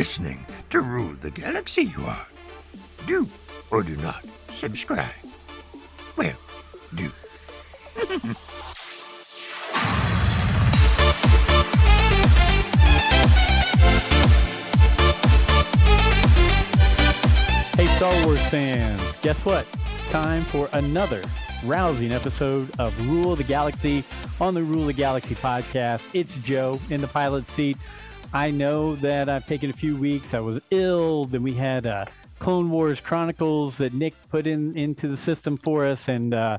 listening to Rule the Galaxy, you are. Do or do not subscribe. Well, do. Hey, Star Wars fans, guess what? Time for another rousing episode of Rule the Galaxy on the Rule of the Galaxy podcast. It's Joe in the pilot seat. I know that I've taken a few weeks. I was ill. Then we had uh, Clone Wars Chronicles that Nick put in into the system for us, and uh,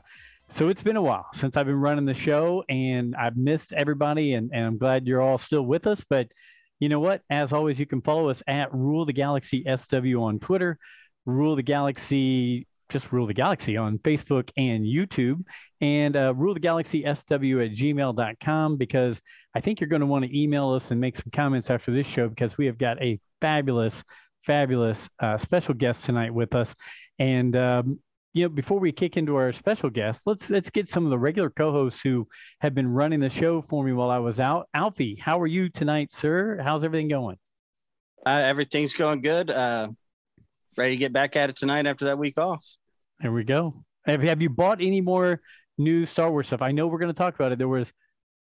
so it's been a while since I've been running the show, and I've missed everybody, and, and I'm glad you're all still with us. But you know what? As always, you can follow us at Rule the Galaxy SW on Twitter. Rule the Galaxy, just Rule the Galaxy on Facebook and YouTube, and uh, Rule the Galaxy SW at gmail.com because I think you're going to want to email us and make some comments after this show because we have got a fabulous, fabulous uh, special guest tonight with us. And, um, you know, before we kick into our special guest, let's let's get some of the regular co-hosts who have been running the show for me while I was out. Alfie, how are you tonight, sir? How's everything going? Uh, everything's going good. Uh, ready to get back at it tonight after that week off. There we go. Have, have you bought any more new Star Wars stuff? I know we're going to talk about it. There was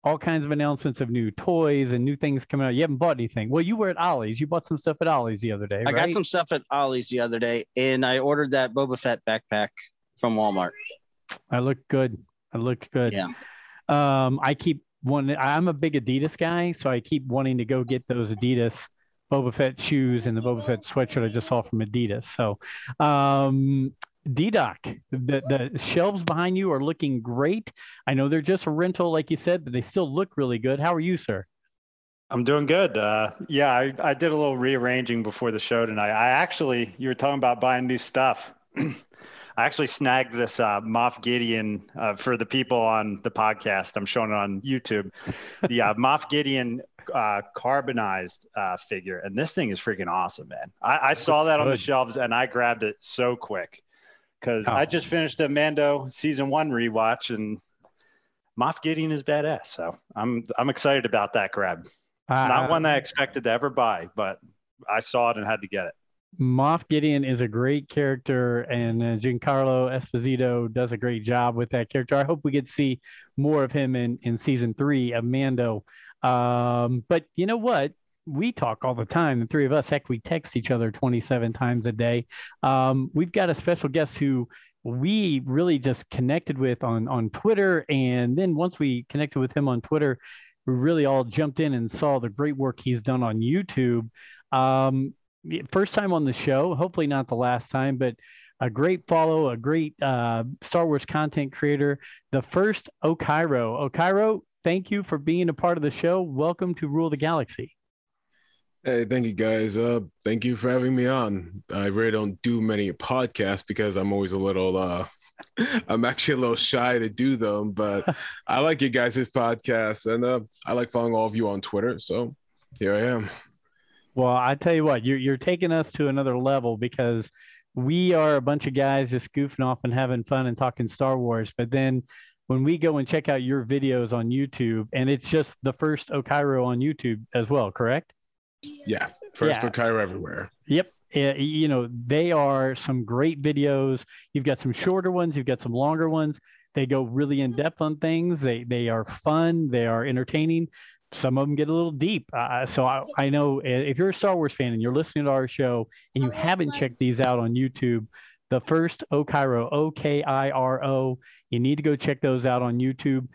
all kinds of announcements of new toys and new things coming out. You haven't bought anything. Well, you were at Ollie's. You bought some stuff at Ollie's the other day. I right? got some stuff at Ollie's the other day, and I ordered that Boba Fett backpack from Walmart. I look good. I look good. Yeah. Um, I keep wanting. I'm a big Adidas guy, so I keep wanting to go get those Adidas Boba Fett shoes and the Boba Fett sweatshirt I just saw from Adidas. So, um, D-Doc, the, the shelves behind you are looking great. I know they're just a rental, like you said, but they still look really good. How are you, sir? I'm doing good. Uh, yeah, I, I did a little rearranging before the show tonight. I actually, you were talking about buying new stuff. I actually snagged this uh, Moff Gideon uh, for the people on the podcast. I'm showing it on YouTube. The uh, Moff Gideon uh, carbonized uh, figure, and this thing is freaking awesome, man. I, I saw that on the shelves and I grabbed it so quick because Oh. I just finished a Mando season one rewatch, and Moff Gideon is badass. So I'm I'm excited about that grab. Not one that I expected to ever buy, but I saw it and had to get it. Moff Gideon is a great character, and uh, Giancarlo Esposito does a great job with that character. I hope we get to see more of him in in season three of Mando. Um, but you know what? We talk all the time, the three of us. Heck, we text each other 27 times a day. Um, we've got a special guest who we really just connected with on on Twitter, and then once we connected with him on Twitter, we really all jumped in and saw the great work he's done on YouTube. Um, first time on the show, hopefully not the last time, but a great follow, a great uh, Star Wars content creator, the first Okairo. Okairo, thank you for being a part of the show. Welcome to Rule the Galaxy. Hey, thank you guys. Uh, thank you for having me on. I really don't do many podcasts because I'm always a little uh I'm actually a little shy to do them, but I like you guys' podcasts and uh I like following all of you on Twitter. So here I am. Well, I tell you what, you're you're taking us to another level because we are a bunch of guys just goofing off and having fun and talking Star Wars. But then when we go and check out your videos on YouTube, and it's just the first Okairo on YouTube as well, correct? Yeah. First Yeah. Okairo everywhere. Yep. Uh, you know, they are some great videos. You've got some shorter ones, you've got some longer ones. They go really in depth on things. They they are fun, they are entertaining. Some of them get a little deep. Uh, so I, I know uh, if you're a Star Wars fan and you're listening to our show and you haven't checked these out on YouTube, the first Okairo, O K I R O, you need to go check those out on YouTube.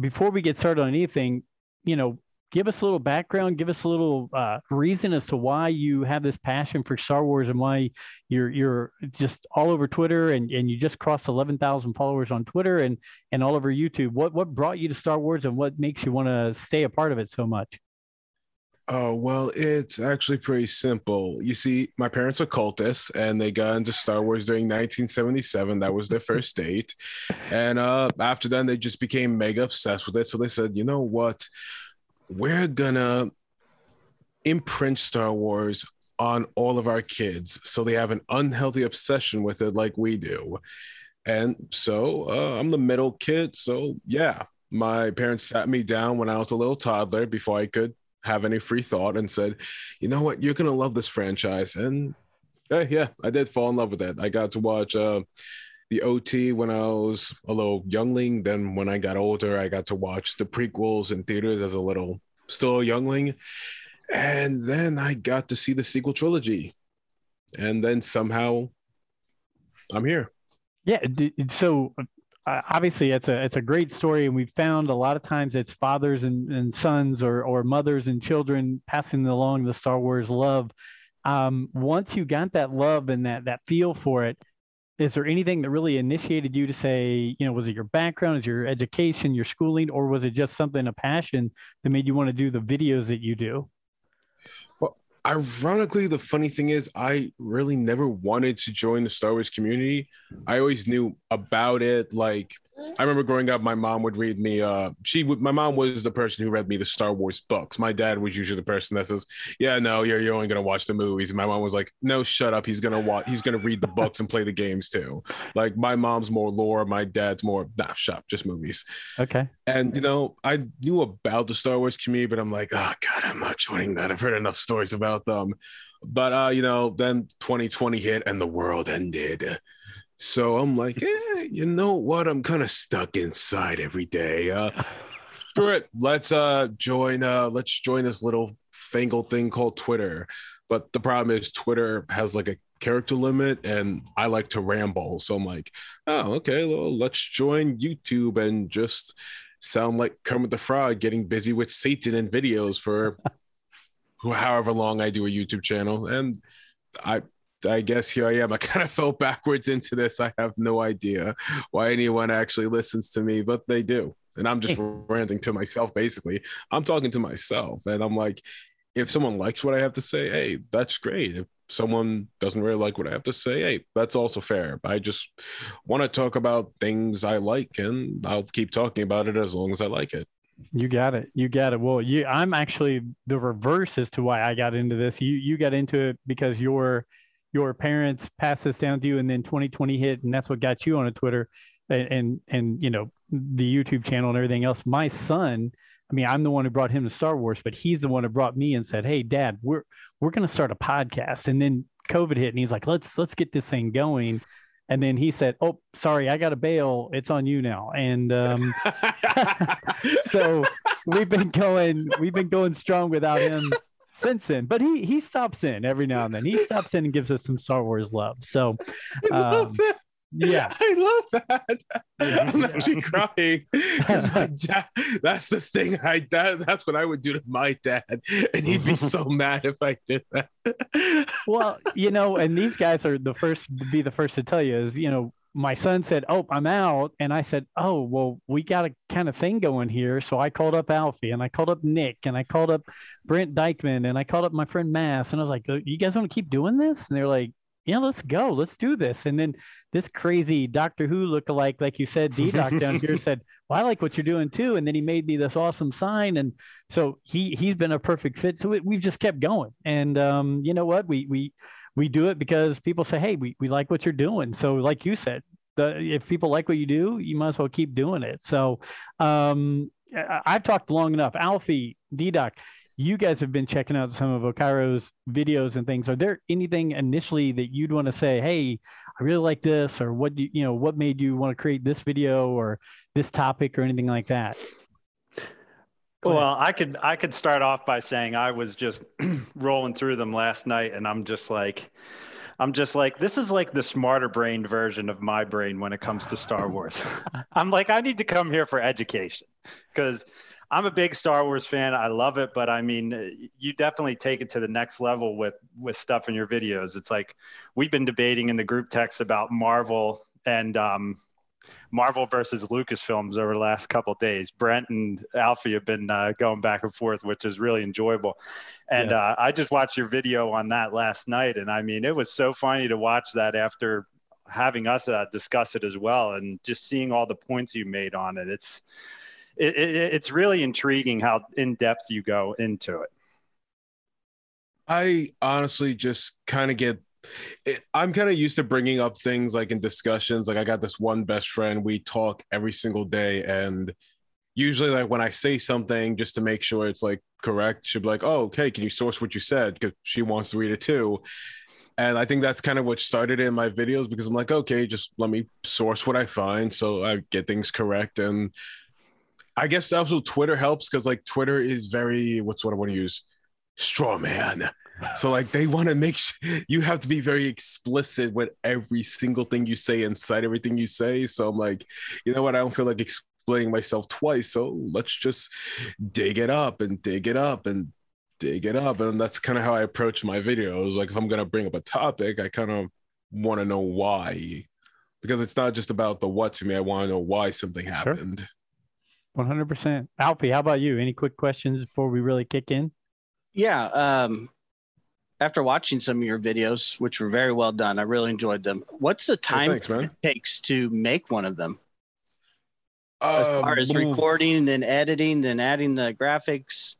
Before we get started on anything, you know, give us a little background, give us a little uh, reason as to why you have this passion for Star Wars and why you're you're just all over Twitter and, and you just crossed eleven thousand followers on Twitter and and all over YouTube. What what brought you to Star Wars and what makes you want to stay a part of it so much? Oh, well, it's actually pretty simple. You see, my parents are cultists and they got into Star Wars during 1977. That was their first date. And uh, after that, they just became mega obsessed with it. So they said, you know what? We're gonna imprint Star Wars on all of our kids so they have an unhealthy obsession with it like we do. And so uh, I'm the middle kid. So, yeah, my parents sat me down when I was a little toddler before I could have any free thought and said, you know what, you're gonna love this franchise. And eh, yeah, I did fall in love with it. I got to watch uh, the OT when I was a little youngling. Then when I got older, I got to watch the prequels in theaters as a little still a youngling. And then I got to see the sequel trilogy. And then somehow I'm here. Yeah. So uh, obviously it's a it's a great story, and we found a lot of times it's fathers and, and sons or or mothers and children passing along the Star Wars love. Um, once you got that love and that that feel for it, is there anything that really initiated you to say, you know, was it your background, is your education, your schooling, or was it just something a passion that made you want to do the videos that you do? Well, ironically, the funny thing is, I really never wanted to join the Star Wars community. I always knew about it, like I remember growing up, my mom would read me. Uh, she would. My mom was the person who read me the Star Wars books. My dad was usually the person that says, "Yeah, no, you're you're only gonna watch the movies." And my mom was like, "No, shut up. He's gonna watch. He's gonna read the books and play the games too." Like my mom's more lore. My dad's more nah, shut up, just movies. Okay. And you know, I knew about the Star Wars community, but I'm like, oh god, I'm not joining that. I've heard enough stories about them. But uh, you know, then 2020 hit and the world ended. So I'm like, eh, you know what? I'm kind of stuck inside every day. Uh, screw it. Let's uh join. Uh, let's join this little fangled thing called Twitter. But the problem is Twitter has like a character limit, and I like to ramble. So I'm like, oh, okay. Well, let's join YouTube and just sound like Kermit the Frog getting busy with Satan and videos for however long I do a YouTube channel. And I I guess here I am. I kind of fell backwards into this. I have no idea why anyone actually listens to me, but they do. And I'm just ranting to myself, basically. I'm talking to myself. And I'm like, if someone likes what I have to say, hey, that's great. If someone doesn't really like what I have to say, hey, that's also fair. I just want to talk about things I like, and I'll keep talking about it as long as I like it. You got it. You got it. Well, you, I'm actually the reverse as to why I got into this. You you got into it because you're your parents passed this down to you and then 2020 hit and that's what got you on a twitter and, and and, you know the youtube channel and everything else. My son i mean i'm the one who brought him to star wars but he's the one who brought me and said hey dad we're we're going to start a podcast. And then covid hit and he's like let's let's get this thing going. And then he said oh sorry i got a bail. It's on you now. And um, so we've been going we've been going strong without him since then, but he he stops in every now and then. He stops in and gives us some Star Wars love. So, um, yeah, I love that. I'm actually crying because my dad. That's the thing. I that, that's what I would do to my dad, and he'd be so mad if I did that. well, you know, and these guys are the first be the first to tell you is you know my son said, "Oh, I'm out," and I said, "Oh, well, we got a kind of thing going here." So I called up Alfie, and I called up Nick, and I called up Brent Dykman, and I called up my friend Mass, and I was like, uh, "You guys want to keep doing this?" And they're like, "Yeah, let's go, let's do this." And then this crazy Doctor Who lookalike, like you said, D Doc down here said, "Well, I like what you're doing too," and then he made me this awesome sign, and so he he's been a perfect fit. So we've just kept going, and um, you know what, we we we do it because people say, hey, we, we like what you're doing. So, like you said, the, if people like what you do, you might as well keep doing it. So, um, I've talked long enough. Alfie, DDoc, you guys have been checking out some of Okairo's videos and things. Are there anything initially that you'd want to say, hey, I really like this, or what do you, you know, what made you want to create this video or this topic or anything like that? Well, I could I could start off by saying I was just rolling through them last night, and I'm just like, I'm just like, this is like the smarter brained version of my brain when it comes to Star Wars. I'm like, I need to come here for education because I'm a big Star Wars fan. I love it, but I mean, you definitely take it to the next level with with stuff in your videos. It's like we've been debating in the group text about Marvel and um, Marvel versus Lucasfilms over the last couple days. Brent and Alfie have been uh, going back and forth, which is really enjoyable. And yes. uh, I just watched your video on that last night, and I mean, it was so funny to watch that after having us uh, discuss it as well, and just seeing all the points you made on it. It's it, it, it's really intriguing how in depth you go into it. I honestly just kind of get I'm kind of used to bringing up things like in discussions. Like I got this one best friend, we talk every single day, and usually like when I say something just to make sure it's like correct, she'll be like, "Oh, okay, can you source what you said?" Because she wants to read it too. And I think that's kind of what started in my videos because I'm like, okay, just let me source what I find so I get things correct. And I guess also Twitter helps because like Twitter is very what's what I want to use straw man. So like they want to make sure you have to be very explicit with every single thing you say inside everything you say. So I'm like, you know what? I don't feel like explaining myself twice. So let's just dig it up and dig it up and dig it up. And that's kind of how I approach my videos. Like if I'm gonna bring up a topic, I kind of want to know why. Because it's not just about the what to me. I want to know why something happened. One hundred percent. Alfie, how about you? Any quick questions before we really kick in? Yeah. Um, after watching some of your videos, which were very well done, I really enjoyed them. What's the time thanks, it takes to make one of them? As Um, far as recording and editing and adding the graphics.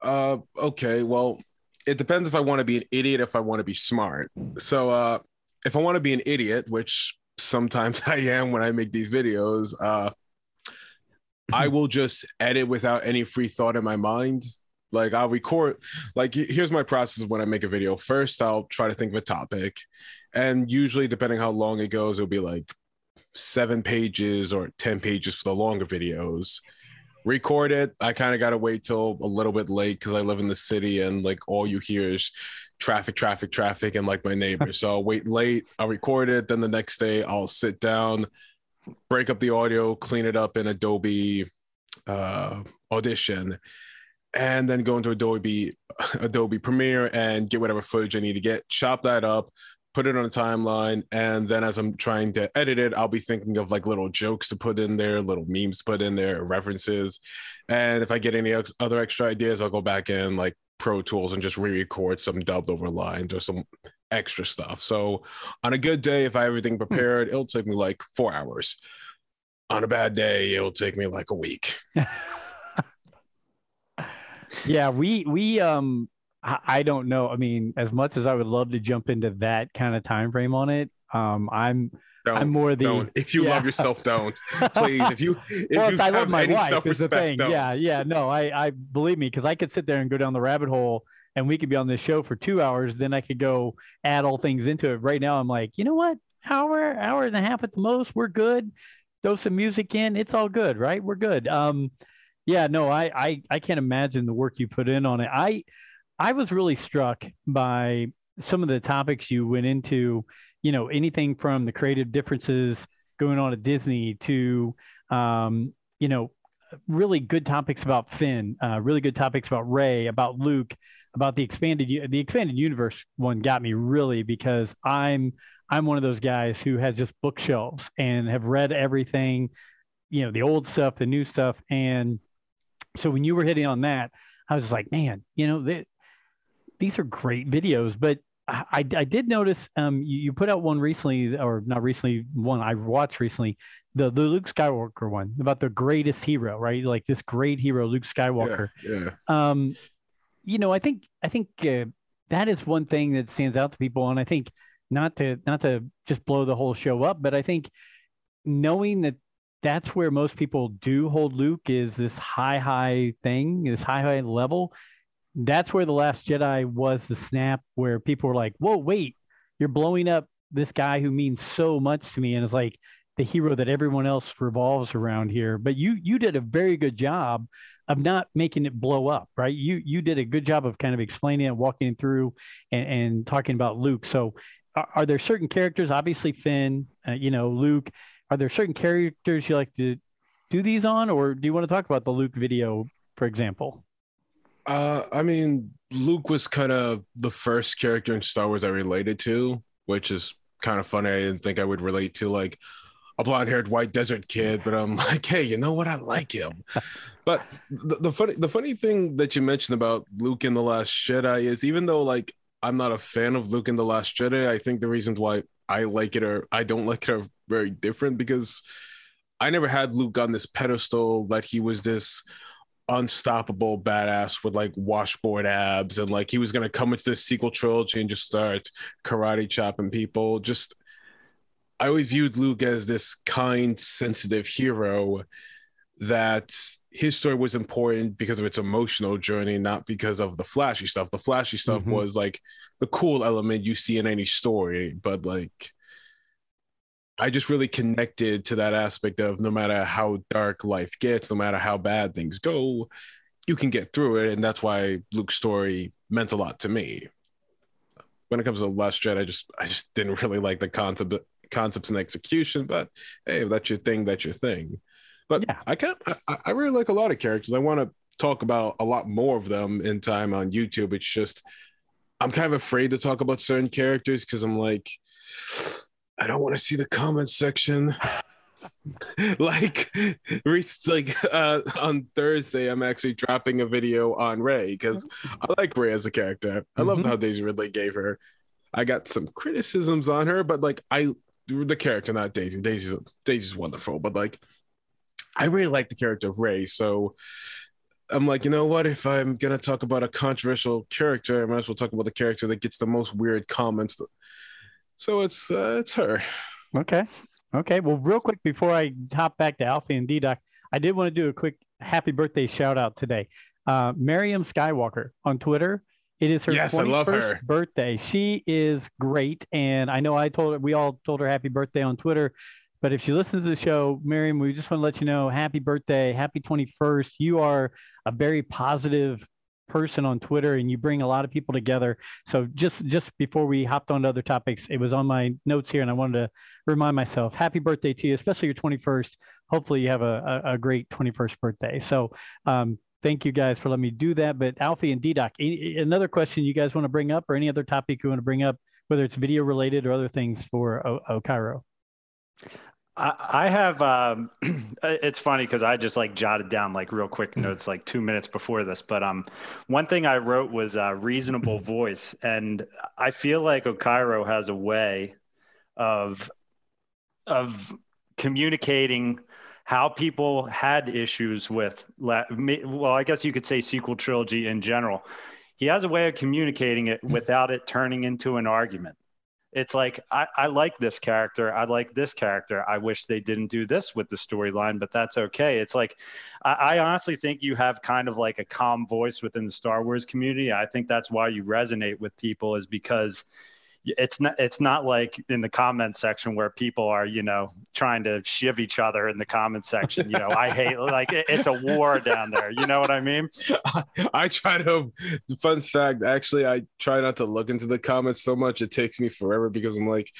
Uh, okay. Well, it depends if I want to be an idiot, if I want to be smart. So, uh, if I want to be an idiot, which sometimes I am when I make these videos, uh, I will just edit without any free thought in my mind. Like I'll record. Like here's my process when I make a video. First, I'll try to think of a topic, and usually, depending how long it goes, it'll be like seven pages or ten pages for the longer videos record it. I kind of got to wait till a little bit late because I live in the city and like all you hear is traffic, traffic, traffic, and like my neighbors. so I'll wait late. I'll record it. Then the next day I'll sit down, break up the audio, clean it up in Adobe uh, Audition, and then go into Adobe Adobe Premiere and get whatever footage I need to get. Chop that up. Put it on a timeline, and then as I'm trying to edit it, I'll be thinking of like little jokes to put in there, little memes to put in there, references, and if I get any ex- other extra ideas, I'll go back in like Pro Tools and just re-record some dubbed over lines or some extra stuff. So on a good day, if I have everything hmm. prepared, it'll take me like four hours. On a bad day, it'll take me like a week. Yeah, we we um I, don't know. I mean, as much as I would love to jump into that kind of time frame on it, um I'm Don't, I'm more the don't. If you yeah. love yourself, don't. Please, if you if well, you if I love my wife is the thing. don't. Yeah, yeah. No, I I believe me because I could sit there and go down the rabbit hole and we could be on this show for two hours. Then I could go add all things into it. Right now, I'm like, you know what? Hour, hour and a half at the most. We're good. Throw some music in. It's all good, right? We're good. Um, yeah. No, I I I can't imagine the work you put in on it. I I was really struck by some of the topics you went into. You know, anything from the creative differences going on at Disney to, um, you know, really good topics about Finn, uh, really good topics about Rey, about Luke, about the expanded the expanded universe one got me really because I'm I'm one of those guys who has just bookshelves and have read everything, you know, the old stuff, the new stuff, and so when you were hitting on that, I was like, man, you know, they, these are great videos, but I, I, I did notice um, you, you put out one recently, or not recently, one I watched recently, the, the Luke Skywalker one about the greatest hero, right? Like this great hero, Luke Skywalker. Yeah, Um, you know, I think I think uh, that is one thing that stands out to people, and I think not to not to just blow the whole show up, but I think knowing that that's where most people do hold Luke is this high high thing, this high high level. That's where the Last Jedi was the snap where people were like, "Whoa, wait, you're blowing up this guy who means so much to me," and is like the hero that everyone else revolves around here. But you you did a very good job of not making it blow up, right? You you did a good job of kind of explaining it, walking through, and, and talking about Luke. So, are, are there certain characters? Obviously, Finn, uh, you know, Luke. Are there certain characters you like to do these on, or do you want to talk about the Luke video, for example? Uh, I mean, Luke was kind of the first character in Star Wars I related to, which is kind of funny. I didn't think I would relate to like a blonde-haired white desert kid, but I'm like, hey, you know what? I like him. but the, the funny, the funny thing that you mentioned about Luke in the Last Jedi is, even though like I'm not a fan of Luke in the Last Jedi, I think the reasons why I like it or I don't like it are very different because I never had Luke on this pedestal that he was this unstoppable badass with like washboard abs and like he was gonna come into this sequel trilogy and just start karate chopping people. Just I always viewed Luke as this kind, sensitive hero that his story was important because of its emotional journey, not because of the flashy stuff. The flashy stuff Mhm. was like the cool element you see in any story, but like I just really connected to that aspect of no matter how dark life gets, no matter how bad things go, you can get through it. And that's why Luke's story meant a lot to me. When it comes to Last Jedi, I just I just didn't really like the concept concepts and execution, but hey, if that's your thing, that's your thing. But Yeah. I can I, I really like a lot of characters. I want to talk about a lot more of them in time on YouTube. It's just I'm kind of afraid to talk about certain characters because I'm like, I don't want to see the comment section. like, like uh, on Thursday, I'm actually dropping a video on Rey because I like Rey as a character. I loved Mhm. how Daisy Ridley gave her. I got some criticisms on her, but like I, the character, not Daisy. Daisy's Daisy's wonderful, but like I really like the character of Rey. So I'm like, you know what? If I'm gonna talk about a controversial character, I might as well talk about the character that gets the most weird comments. So it's uh, it's her. Okay. Okay. Well, real quick before I hop back to Alfie and D Doc, I did want to do a quick happy birthday shout out today. Uh, Miriam Skywalker on Twitter. It is her Yes, I 21st love her. birthday. She is great. And I know I told her, we all told her happy birthday on Twitter. But if she listens to the show, Miriam, we just want to let you know happy birthday, happy 21st. You are a very positive person on Twitter and you bring a lot of people together. So just just before we hopped on to other topics, it was on my notes here and I wanted to remind myself, happy birthday to you, especially your 21st. Hopefully you have a, a, a great 21st birthday. So um, thank you guys for letting me do that. But Alfie and D-Doc, another question you guys want to bring up or any other topic you want to bring up, whether it's video related or other things for o- Okairo? I, I have. Um, it's funny because I just like jotted down like real quick Mhm. notes like two minutes before this. But um, one thing I wrote was uh, reasonable voice, and I feel like Okairo has a way of of communicating how people had issues with. La- well, I guess you could say sequel trilogy in general. He has a way of communicating it without it turning into an argument it's like I, I like this character i like this character i wish they didn't do this with the storyline but that's okay. It's like I, I honestly think you have kind of like a calm voice within the star wars community. I think that's why you resonate with people is because it's not it's not like in the comment section where people are you know trying to shiv each other in the comment section you know i hate like it, it's a war down there you know what i mean I try to. Fun fact, actually, I try not to look into the comments so much. It takes me forever because I'm like,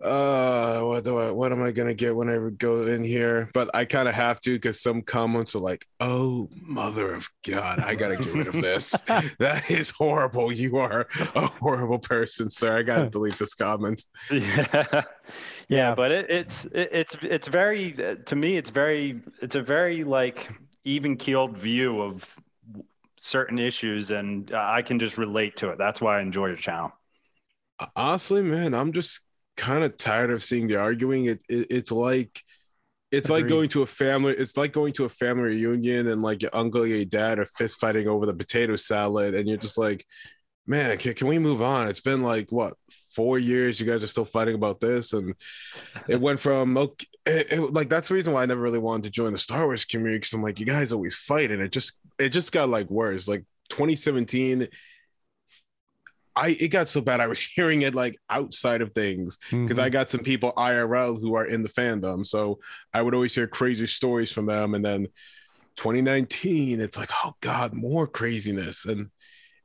uh, what do I? What am I gonna get when I go in here? But I kind of have to because some comments are like, "Oh, mother of God, I gotta get rid of this. that is horrible. You are a horrible person, sir. I gotta delete this comment." yeah Yeah. but it, it's it, it's it's very to me it's very it's a very like even keeled view of certain issues and uh, i can just relate to it that's why i enjoy your channel honestly man i'm just kind of tired of seeing the arguing. It, it it's like it's like going to a family it's like going to a family reunion and like your uncle your dad are fist fighting over the potato salad and you're just like man can, can we move on? It's been like what four years you guys are still fighting about this and it went from okay it, it- like that's the reason why i never really wanted to join the star wars community because i'm like you guys always fight and it just it just got like worse. Like 2017 I it got so bad I was hearing it like outside of things because I mm-hmm. got some people IRL who are in the fandom, so I would always hear crazy stories from them. And then 2019, it's like, oh god, more craziness, and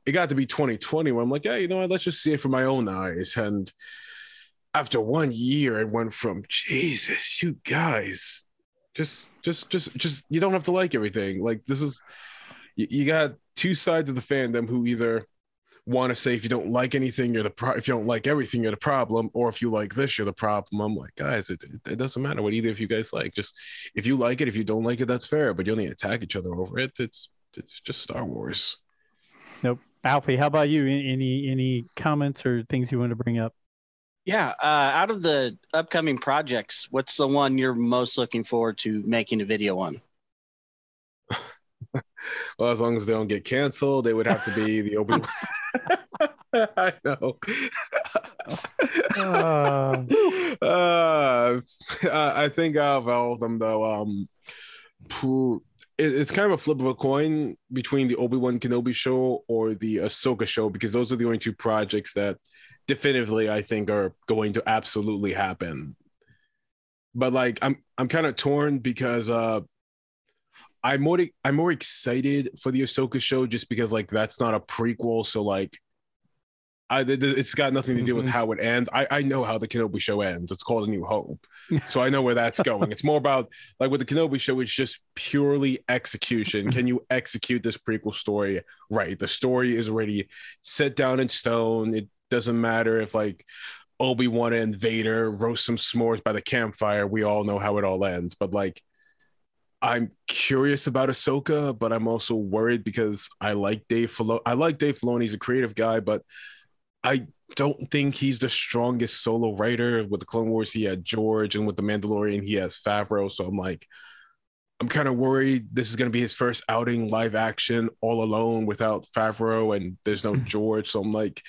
it got to be 2020 where I'm like, yeah, you know what? Let's just see it from my own eyes. And after one year, it went from Jesus, you guys, just, just, just, just, you don't have to like everything. Like this is, you, you got two sides of the fandom who either want to say if you don't like anything, you're the pro- if you don't like everything, you're the problem, or if you like this, you're the problem. I'm like, guys, it, it, it doesn't matter what either of you guys like. Just if you like it, if you don't like it, that's fair. But you only attack each other over it. It's it's just Star Wars. Nope. Alfie, how about you? Any any, any comments or things you want to bring up? Yeah. Uh, out of the upcoming projects, what's the one you're most looking forward to making a video on? Well, as long as they don't get canceled, they would have to be the Obi. I know. Uh. uh, I think of all of them, though, um, it's kind of a flip of a coin between the Obi Wan Kenobi show or the Ahsoka show because those are the only two projects that definitively I think are going to absolutely happen. But like I'm I'm kind of torn because uh I'm more I'm more excited for the Ahsoka show just because like that's not a prequel, so like I, it's got nothing to do with mm-hmm. how it ends. I, I know how the Kenobi show ends. It's called A New Hope. So I know where that's going. it's more about like with the Kenobi show, it's just purely execution. Can you execute this prequel story right? The story is already set down in stone. It doesn't matter if like Obi-Wan and Vader roast some s'mores by the campfire. We all know how it all ends. But like I'm curious about Ahsoka, but I'm also worried because I like Dave Filoni. I like Dave Filoni. He's a creative guy, but I don't think he's the strongest solo writer. With the Clone Wars, he had George, and with the Mandalorian, he has Favreau. So I'm like, I'm kind of worried this is going to be his first outing live action all alone without Favreau, and there's no hmm. George. So I'm like,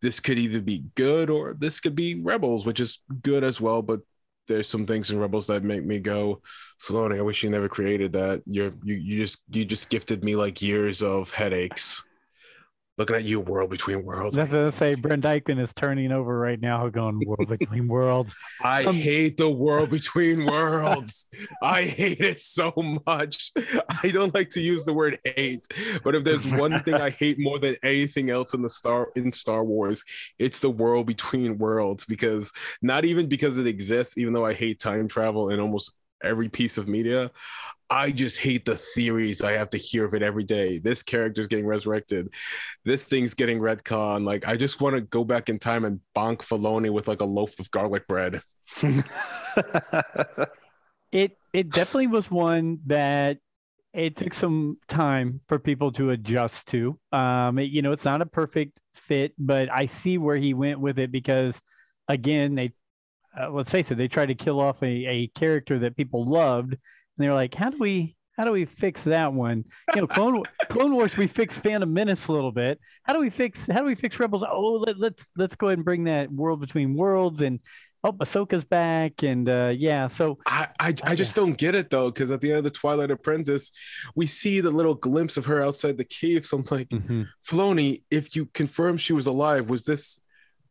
this could either be good or this could be Rebels, which is good as well. But there's some things in Rebels that make me go, Filoni, I wish you never created that. You're you you just you just gifted me like years of headaches looking at you, World Between Worlds. That's what I say. Brent Dykman is turning over right now, going World Between Worlds. I um, hate the World Between Worlds. I hate it so much. I don't like to use the word hate, but if there's one thing I hate more than anything else in the Star in Star Wars, it's the World Between Worlds. Because not even because it exists, even though I hate time travel and almost every piece of media. I just hate the theories. I have to hear of it every day. This character's getting resurrected. This thing's getting retcon. Like I just want to go back in time and bonk Filoni with like a loaf of garlic bread. it it definitely was one that it took some time for people to adjust to. Um, it, you know, it's not a perfect fit, but I see where he went with it because, again, they uh, let's face it, they tried to kill off a, a character that people loved and they're like, how do we how do we fix that one? You know, Clone Clone Wars we fix Phantom Menace a little bit. How do we fix how do we fix Rebels? Oh, let, us let's, let's go ahead and bring that world between worlds and oh, Ahsoka's back and uh, yeah. So I I, I just don't get it though because at the end of the Twilight Apprentice, we see the little glimpse of her outside the cave. So I'm like, mm-hmm. Filoni, if you confirm she was alive, was this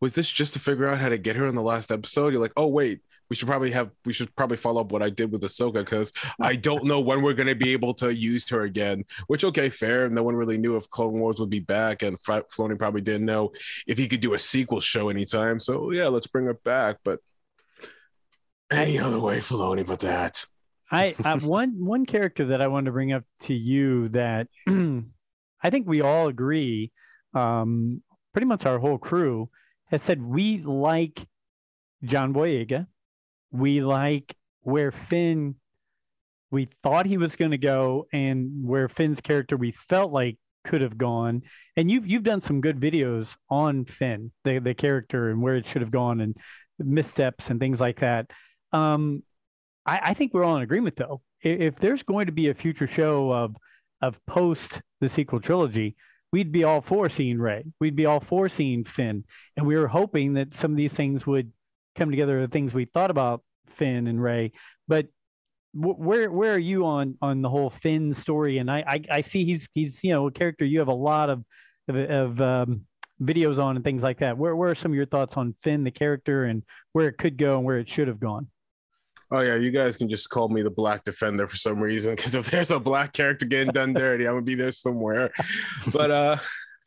was this just to figure out how to get her in the last episode? You're like, oh wait, we should probably have we should probably follow up what I did with Ahsoka because I don't know when we're gonna be able to use her again. Which okay, fair. No one really knew if Clone Wars would be back, and F- Filoni probably didn't know if he could do a sequel show anytime. So yeah, let's bring her back. But any other way, Filoni, but that. I, I one one character that I wanted to bring up to you that I think we all agree, um, pretty much our whole crew has said we like John Boyega we like where Finn we thought he was going to go and where Finn's character we felt like could have gone. And you've you've done some good videos on Finn, the the character and where it should have gone and missteps and things like that. Um, I, I think we're all in agreement though. If, if there's going to be a future show of of post the sequel trilogy, we'd be all for seeing Rey. We'd be all for seeing Finn, and we were hoping that some of these things would come together the things we thought about Finn and Rey. But where where are you on on the whole Finn story? And I I, I see he's he's you know a character you have a lot of of, of um, videos on and things like that. Where where are some of your thoughts on Finn the character and where it could go and where it should have gone? Oh yeah, you guys can just call me the black defender for some reason because if there's a black character getting done dirty, I'm gonna be there somewhere. But uh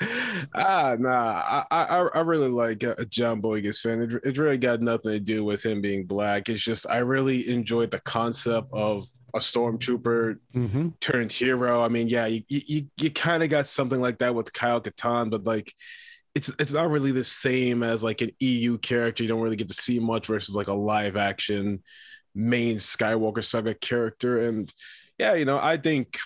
ah, nah, I, I I really like uh, John Boyega's fan. It, it's really got nothing to do with him being black. It's just I really enjoyed the concept of a stormtrooper mm-hmm. turned hero. I mean, yeah, you you, you kind of got something like that with Kyle Katarn, but like it's it's not really the same as like an EU character. You don't really get to see much versus like a live action main Skywalker saga character. And yeah, you know, I think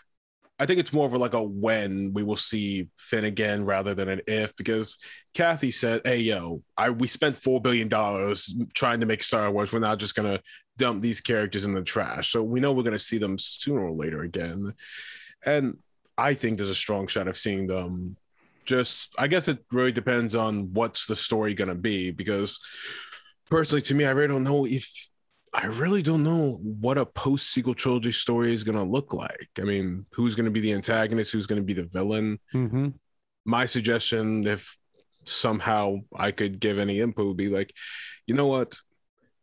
I think it's more of like a when we will see Finn again rather than an if because Kathy said, "Hey yo, I we spent four billion dollars trying to make Star Wars. We're not just gonna dump these characters in the trash. So we know we're gonna see them sooner or later again." And I think there's a strong shot of seeing them. Just I guess it really depends on what's the story gonna be because personally, to me, I really don't know if I really don't know what a post sequel trilogy story is going to look like. I mean, who's going to be the antagonist? Who's going to be the villain? Mm-hmm. My suggestion, if somehow I could give any input, would be like, you know what?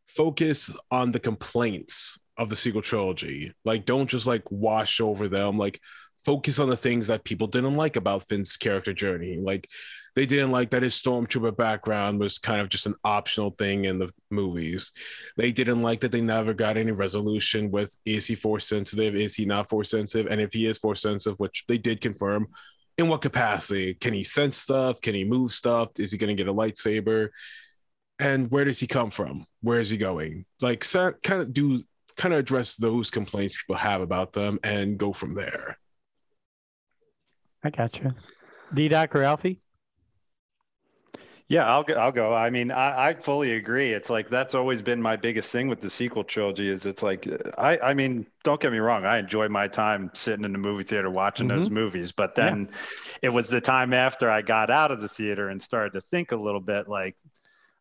Focus on the complaints of the sequel trilogy. Like, don't just like wash over them. Like, focus on the things that people didn't like about Finn's character journey. Like, they didn't like that his stormtrooper background was kind of just an optional thing in the movies. They didn't like that they never got any resolution with is he force sensitive, is he not force sensitive, and if he is force sensitive, which they did confirm, in what capacity? Can he sense stuff? Can he move stuff? Is he going to get a lightsaber? And where does he come from? Where is he going? Like, kind of do kind of address those complaints people have about them and go from there. I got you. D Doc or Alfie? Yeah, I'll go. I'll go. I mean, I, I fully agree. It's like that's always been my biggest thing with the sequel trilogy. Is it's like I I mean, don't get me wrong. I enjoy my time sitting in the movie theater watching mm-hmm. those movies, but then yeah. it was the time after I got out of the theater and started to think a little bit like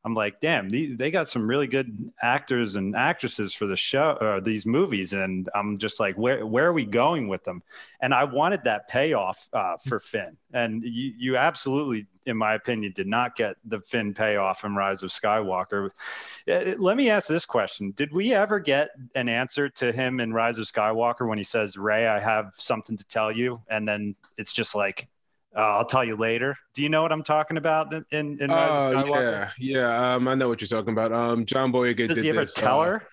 I'm like, damn, they, they got some really good actors and actresses for the show, uh, these movies, and I'm just like, where where are we going with them? And I wanted that payoff uh, for Finn, and you you absolutely, in my opinion, did not get the Finn payoff in Rise of Skywalker. Uh, let me ask this question: Did we ever get an answer to him in Rise of Skywalker when he says, Rey, I have something to tell you," and then it's just like, uh, I'll tell you later. Do you know what I'm talking about in in Rise uh, Yeah, yeah. Um, I know what you're talking about. Um, John Boyega Does did he ever this. tell uh, her?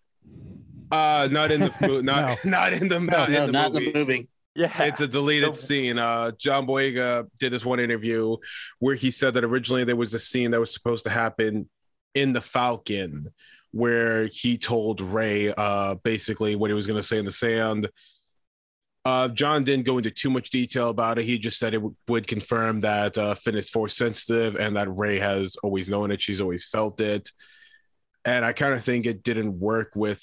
Uh, not in the not No. not in the not, no, in, the not movie. in the movie. Yeah, It's a deleted So- scene. Uh, John Boyega did this one interview where he said that originally there was a scene that was supposed to happen in the Falcon, where he told Rey uh, basically what he was going to say in the sand. Uh, John didn't go into too much detail about it. He just said it w- would confirm that uh, Finn is force sensitive and that Rey has always known it. She's always felt it. And I kind of think it didn't work with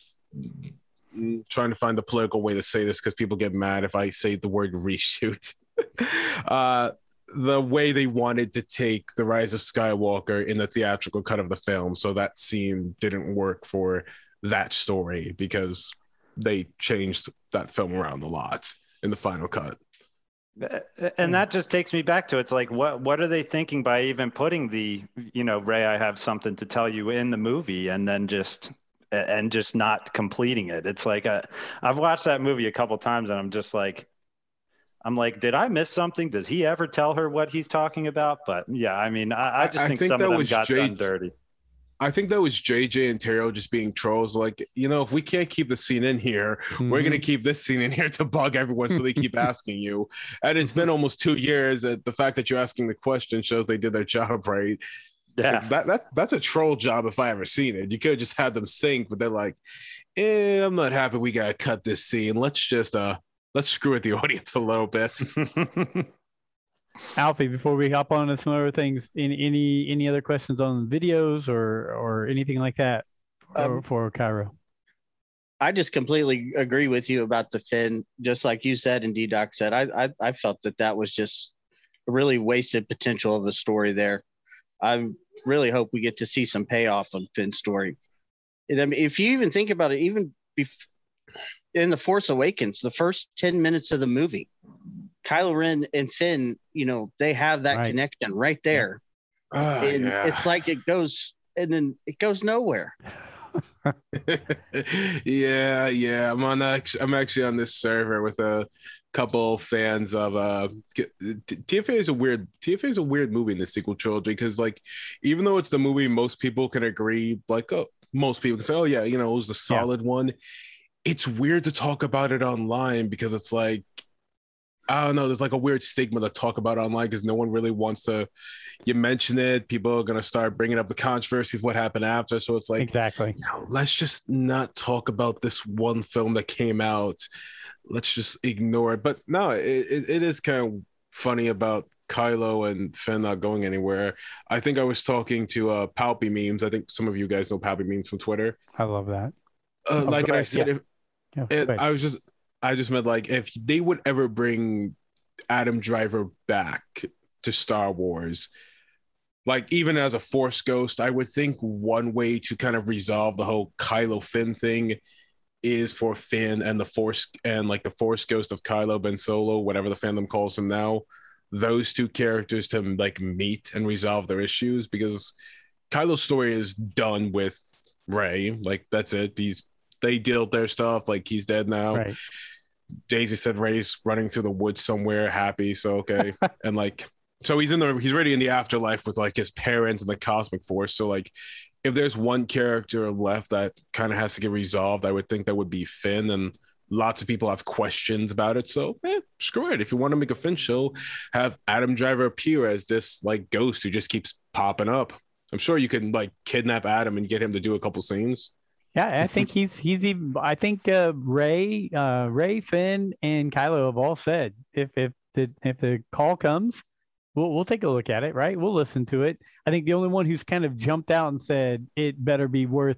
trying to find the political way to say this because people get mad if I say the word reshoot. uh, the way they wanted to take the Rise of Skywalker in the theatrical cut of the film, so that scene didn't work for that story because they changed that film around a lot in the final cut. and that just takes me back to it's like what what are they thinking by even putting the you know Rey I have something to tell you in the movie and then just and just not completing it. It's like uh, I've watched that movie a couple times and I'm just like I'm like, did I miss something? Does he ever tell her what he's talking about? But yeah, I mean, I, I just I think, think some that of them was got Jay- done dirty. I think that was JJ and Terrio just being trolls. Like, you know, if we can't keep the scene in here, we're gonna keep this scene in here to bug everyone so they keep asking you. And it's been almost two years. That the fact that you're asking the question shows they did their job right. Yeah, That, that that's a troll job if I ever seen it. You could just have them sync, but they're like, eh, I'm not happy we gotta cut this scene. Let's just uh let's screw with the audience a little bit. Alfie, before we hop on to some other things, any any any other questions on videos or or anything like that for, Um, for Cairo? I just completely agree with you about the Finn. Just like you said and D Doc said, I, I I felt that that was just a really wasted potential of a story there. I really hope we get to see some payoff on Finn's story. And I mean, if you even think about it, even bef- in the Force Awakens, the first ten minutes of the movie, Kylo Ren and Finn, you know, they have that Right. connection right there, Ah, and yeah. it's like it goes and then it goes nowhere. yeah, yeah. I'm on. Actually, I'm actually on this server with a couple fans of uh TFA is a weird TFA is a weird movie in the sequel trilogy because like even though it's the movie most people can agree like oh most people can say oh yeah you know it was the Yeah. solid one it's weird to talk about it online because it's like I don't know. There's like a weird stigma to talk about online because no one really wants to. You mention it, people are gonna start bringing up the controversy of what happened after. So it's like, exactly. no, let's just not talk about this one film that came out. Let's just ignore it. But no, it, it, it is kind of funny about Kylo and Finn not going anywhere. I think I was talking to uh, Palpy memes. I think some of you guys know Palpy memes from Twitter. I love that. Uh, Oh, like I said, Yeah. if, Yeah, it. I was just, I just meant like if they would ever bring Adam Driver back to Star Wars, like even as a force ghost, I would think one way to kind of resolve the whole Kylo Finn thing is for Finn and the force and like the force ghost of Kylo Ben Solo, whatever the fandom calls him now, those two characters to like meet and resolve their issues because Kylo's story is done with Rey. Like that's it. He's they dealt their stuff. Like he's dead now. Right. Daisy said Rey's running through the woods somewhere, happy. So okay, and like so he's in the he's already in the afterlife with like his parents and the cosmic force. So like if there's one character left that kind of has to get resolved, I would think that would be Finn. And lots of people have questions about it. So eh, screw it. If you want to make a Finn show, have Adam Driver appear as this like ghost who just keeps popping up. I'm sure you can like kidnap Adam and get him to do a couple scenes. Yeah, I think he's he's even. I think uh, Rey, uh, Rey, Finn, and Kylo have all said if if the if the call comes, we'll we'll take a look at it. Right, we'll listen to it. I think the only one who's kind of jumped out and said it better be worth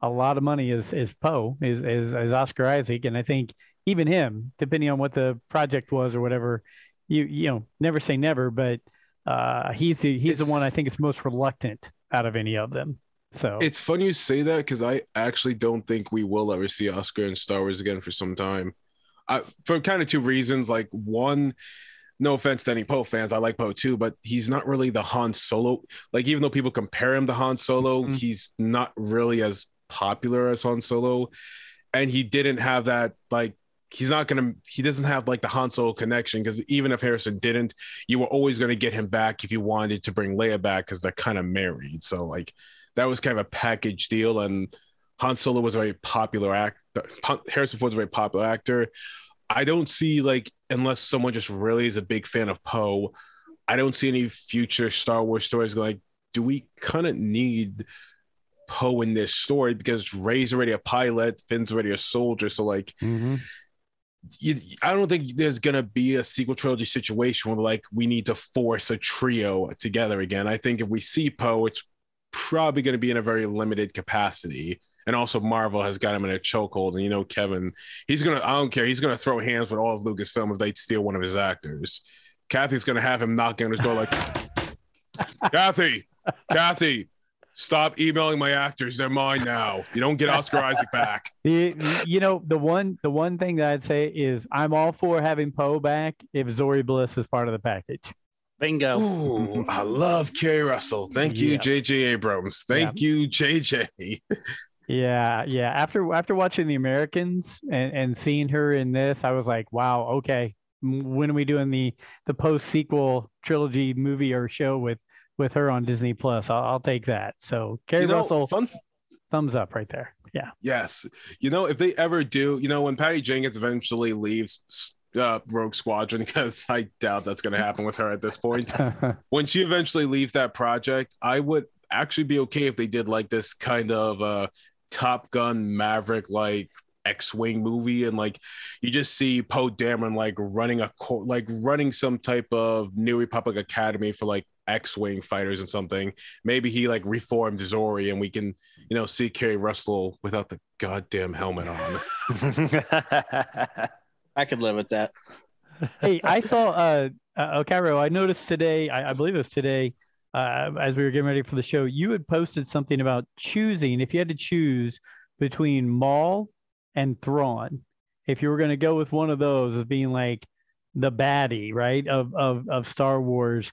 a lot of money is is Poe is, is is Oscar Isaac, and I think even him, depending on what the project was or whatever, you you know never say never, but uh, he's the, he's the one I think is most reluctant out of any of them. So it's funny you say that because I actually don't think we will ever see Oscar in Star Wars again for some time. I, for kind of two reasons. Like one, no offense to any Poe fans, I like Poe too, but he's not really the Han Solo. Like even though people compare him to Han Solo, mm-hmm. he's not really as popular as Han Solo, and he didn't have that like he's not gonna he doesn't have like the Han Solo connection because even if Harrison didn't, you were always gonna get him back if you wanted to bring Leia back because they're kind of married. So like that was kind of a package deal. And Han Solo was a very popular act. Harrison Ford was a very popular actor. I don't see like unless someone just really is a big fan of Poe, I don't see any future Star Wars stories going. Like, do we kind of need Poe in this story because Rey's already a pilot, Finn's already a soldier, so like. Mm-hmm. You, I don't think there's gonna be a sequel trilogy situation where like we need to force a trio together again. I think if we see Poe, it's probably going to be in a very limited capacity. And also, Marvel has got him in a chokehold. And you know, Kevin, he's gonna, I don't care, he's gonna throw hands with all of Lucasfilm if they steal one of his actors. Kathy's gonna have him knocking on his door like, Kathy, Kathy, stop emailing my actors. They're mine now. You don't get Oscar Isaac back. You, you know, the one the one thing that I'd say is I'm all for having Poe back if Zorii Bliss is part of the package. Bingo. Ooh, I love Keri Russell. Thank you, J.J. Abrams. Thank yeah. you, J.J. yeah, yeah. After after watching The Americans and, and seeing her in this, I was like, wow, okay. When are we doing the the post sequel trilogy movie or show with with her on Disney Plus? I'll, I'll take that. So Keri you know, Russell, fun, thumbs up right there. Yeah. Yes. You know, if they ever do, you know, when Patty Jenkins eventually leaves uh, Rogue Squadron because I doubt that's going to happen with her at this point. when she eventually leaves that project, I would actually be okay if they did like this kind of uh, Top Gun Maverick like X-wing movie, and like you just see Poe Dameron like running a co- like running some type of New Republic Academy for like X-wing fighters and something. Maybe he like reformed Zorii, and we can you know see Keri Russell without the goddamn helmet on. I could live with that. hey, I saw uh, uh Cairo. I noticed today. I, I, believe it was today, uh, as we were getting ready for the show. You had posted something about choosing if you had to choose between Maul and Thrawn. If you were going to go with one of those as being like the baddie, right of of of Star Wars,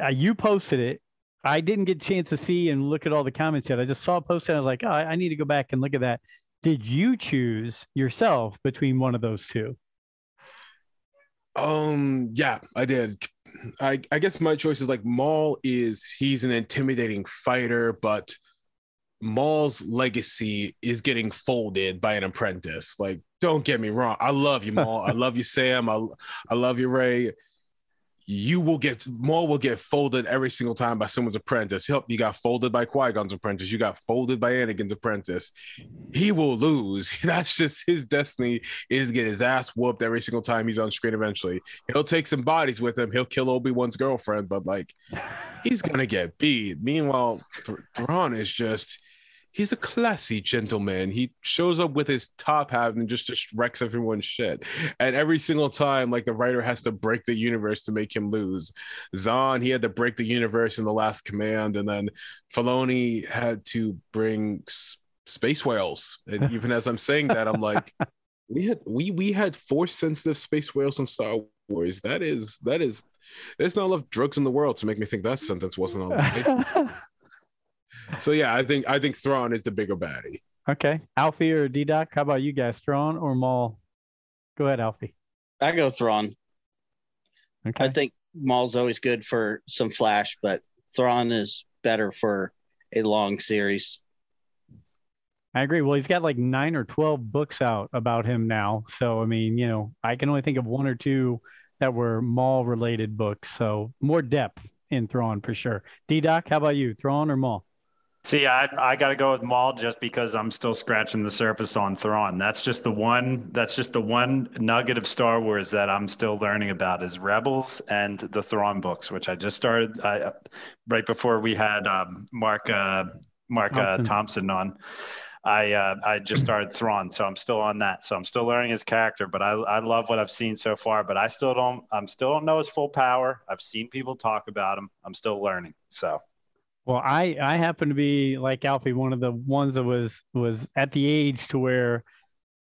uh, you posted it. I didn't get a chance to see and look at all the comments yet. I just saw it posted. I was like, oh, I need to go back and look at that. Did you choose yourself between one of those two? Um, yeah, I did. I, I guess my choice is like Maul is he's an intimidating fighter, but Maul's legacy is getting folded by an apprentice. Like, don't get me wrong. I love you, Maul. I love you, Sam. I, I love you, Ray you will get more will get folded every single time by someone's apprentice. Help you got folded by Qui Gon's apprentice. You got folded by Anakin's apprentice. He will lose. That's just his destiny. Is get his ass whooped every single time he's on screen. Eventually, he'll take some bodies with him. He'll kill Obi Wan's girlfriend, but like he's gonna get beat. Meanwhile, Th- Thrawn is just he's a classy gentleman. He shows up with his top hat and just just wrecks everyone's shit. And every single time, like the writer has to break the universe to make him lose. Zahn, he had to break the universe in the Last Command, and then Filoni had to bring s- space whales. And even as I'm saying that, I'm like, we had we we had force sensitive space whales in Star Wars. That is that is. There's not enough drugs in the world to make me think that sentence wasn't all right. So yeah, I think I think Thrawn is the bigger baddie. okay. Alfie or D Doc, how about you guys? Thrawn or Maul? Go ahead, Alfie. I go Thrawn. Okay. I think Maul's always good for some flash, but Thrawn is better for a long series. I agree. Well, he's got like nine or 12 books out about him now. So, I mean, you know, I can only think of one or two that were Maul related books. So, more depth in Thrawn for sure. D Doc, how about you? Thrawn or Maul? See, I I got to go with Maul just because I'm still scratching the surface on Thrawn. That's just the one. That's just the one nugget of Star Wars that I'm still learning about is Rebels and the Thrawn books, which I just started I, right before we had um, Mark uh, Mark Thompson. Uh, Thompson on. I uh, I just started Thrawn, so I'm still on that. So I'm still learning his character, but I I love what I've seen so far. But I still don't I'm still don't know his full power. I've seen people talk about him. I'm still learning. So. Well, I I happen to be like Alfie, one of the ones that was was at the age to where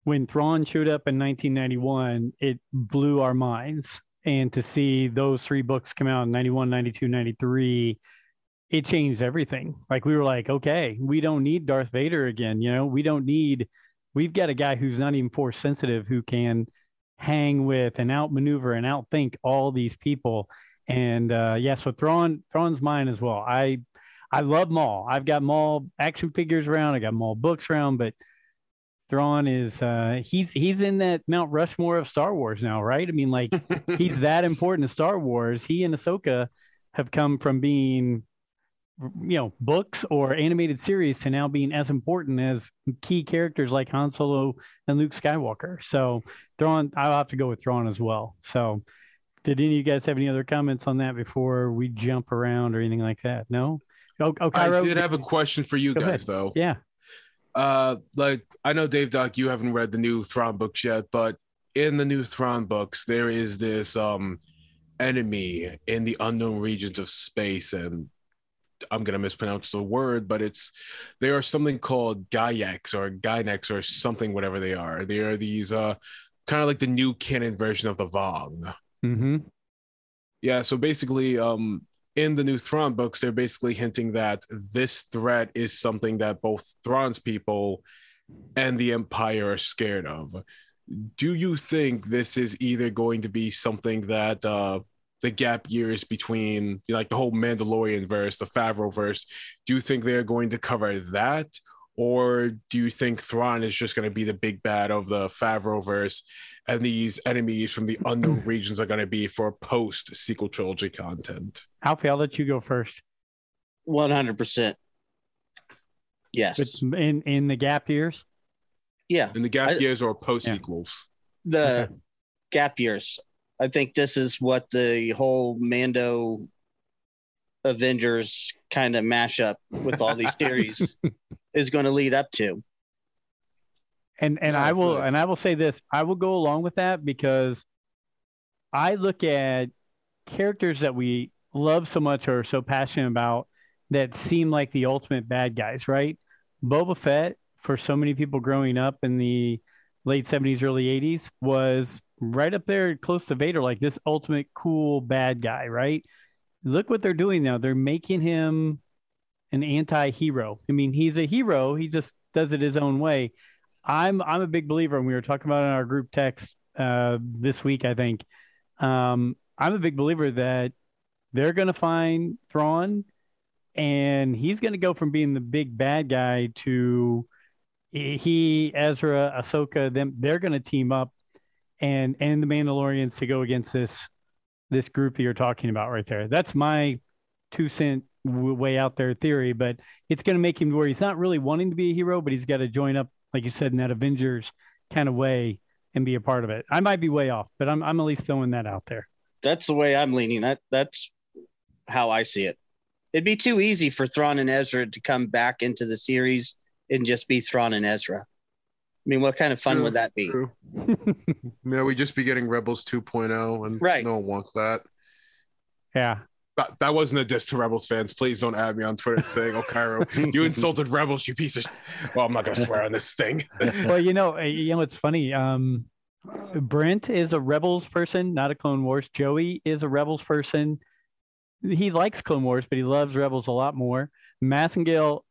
when Thrawn showed up in 1991, it blew our minds. And to see those three books come out in 91, 92, 93, it changed everything. Like we were like, okay, we don't need Darth Vader again. You know, we don't need. We've got a guy who's not even force sensitive who can hang with and outmaneuver and outthink all these people. And uh, yeah, so Thrawn Thrawn's mine as well. I I love Maul. I've got Maul action figures around. I got Maul books around, but Thrawn is uh, he's he's in that Mount Rushmore of Star Wars now, right? I mean, like he's that important to Star Wars. He and Ahsoka have come from being you know books or animated series to now being as important as key characters like Han Solo and Luke Skywalker. So Thrawn, I'll have to go with Thrawn as well. So did any of you guys have any other comments on that before we jump around or anything like that? No. I did have a question for you Go guys ahead. though. Yeah. Uh, like I know Dave Doc, you haven't read the new Thrawn books yet, but in the new Thrawn books, there is this um enemy in the unknown regions of space, and I'm gonna mispronounce the word, but it's they are something called Gaiax or Gynex or something, whatever they are. They are these uh kind of like the new canon version of the Vong. Mm-hmm. Yeah, so basically, um, in the new Thrawn books, they're basically hinting that this threat is something that both Thrawn's people and the Empire are scared of. Do you think this is either going to be something that uh, the gap years between you know, like the whole Mandalorian verse, the Favreau verse, do you think they're going to cover that? Or do you think Thrawn is just going to be the big bad of the Favreau verse and these enemies from the unknown regions are going to be for post sequel trilogy content. Alfie, I'll let you go first. One hundred percent. Yes. It's in in the gap years. yeah. In the gap I- years or post sequels. The Okay. gap years. I think this is what the whole Mando Avengers kind of mashup with all these series is going to lead up to. And and I will nice. and I will say this, I will go along with that because I look at characters that we love so much or are so passionate about that seem like the ultimate bad guys, right? Boba Fett, for so many people growing up in the late 70s, early 80s, was right up there close to Vader, like this ultimate cool bad guy, right? Look what they're doing now. They're making him an anti-hero. I mean, he's a hero, he just does it his own way. I'm I'm a big believer, and we were talking about in our group text uh, this week, I think. Um, I'm a big believer that they're going to find Thrawn, and he's going to go from being the big bad guy to he, Ezra, Ahsoka. Them they're going to team up, and and the Mandalorians to go against this this group that you're talking about right there. That's my two cent way out there theory, but it's going to make him where he's not really wanting to be a hero, but he's got to join up, like you said, in that Avengers kind of way and be a part of it. I might be way off, but I'm I'm at least throwing that out there. That's the way I'm leaning. That that's how I see it. It'd be too easy for Thrawn and Ezra to come back into the series and just be Thrawn and Ezra. I mean, what kind of fun True, would that be? True. yeah, we just be getting Rebels 2.0, and Right. no one wants that. yeah. That, that wasn't a diss to Rebels fans. Please don't add me on Twitter saying, "Oh, Cairo, you insulted Rebels, you piece of." Well, I'm not gonna swear on this thing. well, you know, uh, you know, it's funny. Um, Brent is a Rebels person, not a Clone Wars. Joey is a Rebels person. He likes Clone Wars, but he loves Rebels a lot more. Massengale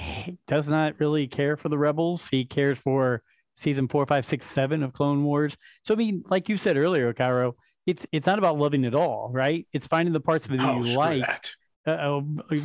he does not really care for the Rebels. He cares for season four, five, six, seven of Clone Wars. So I mean, like you said earlier, Cairo, it's it's not about loving it all, right? It's finding the parts of it that Oh, you like uh, uh,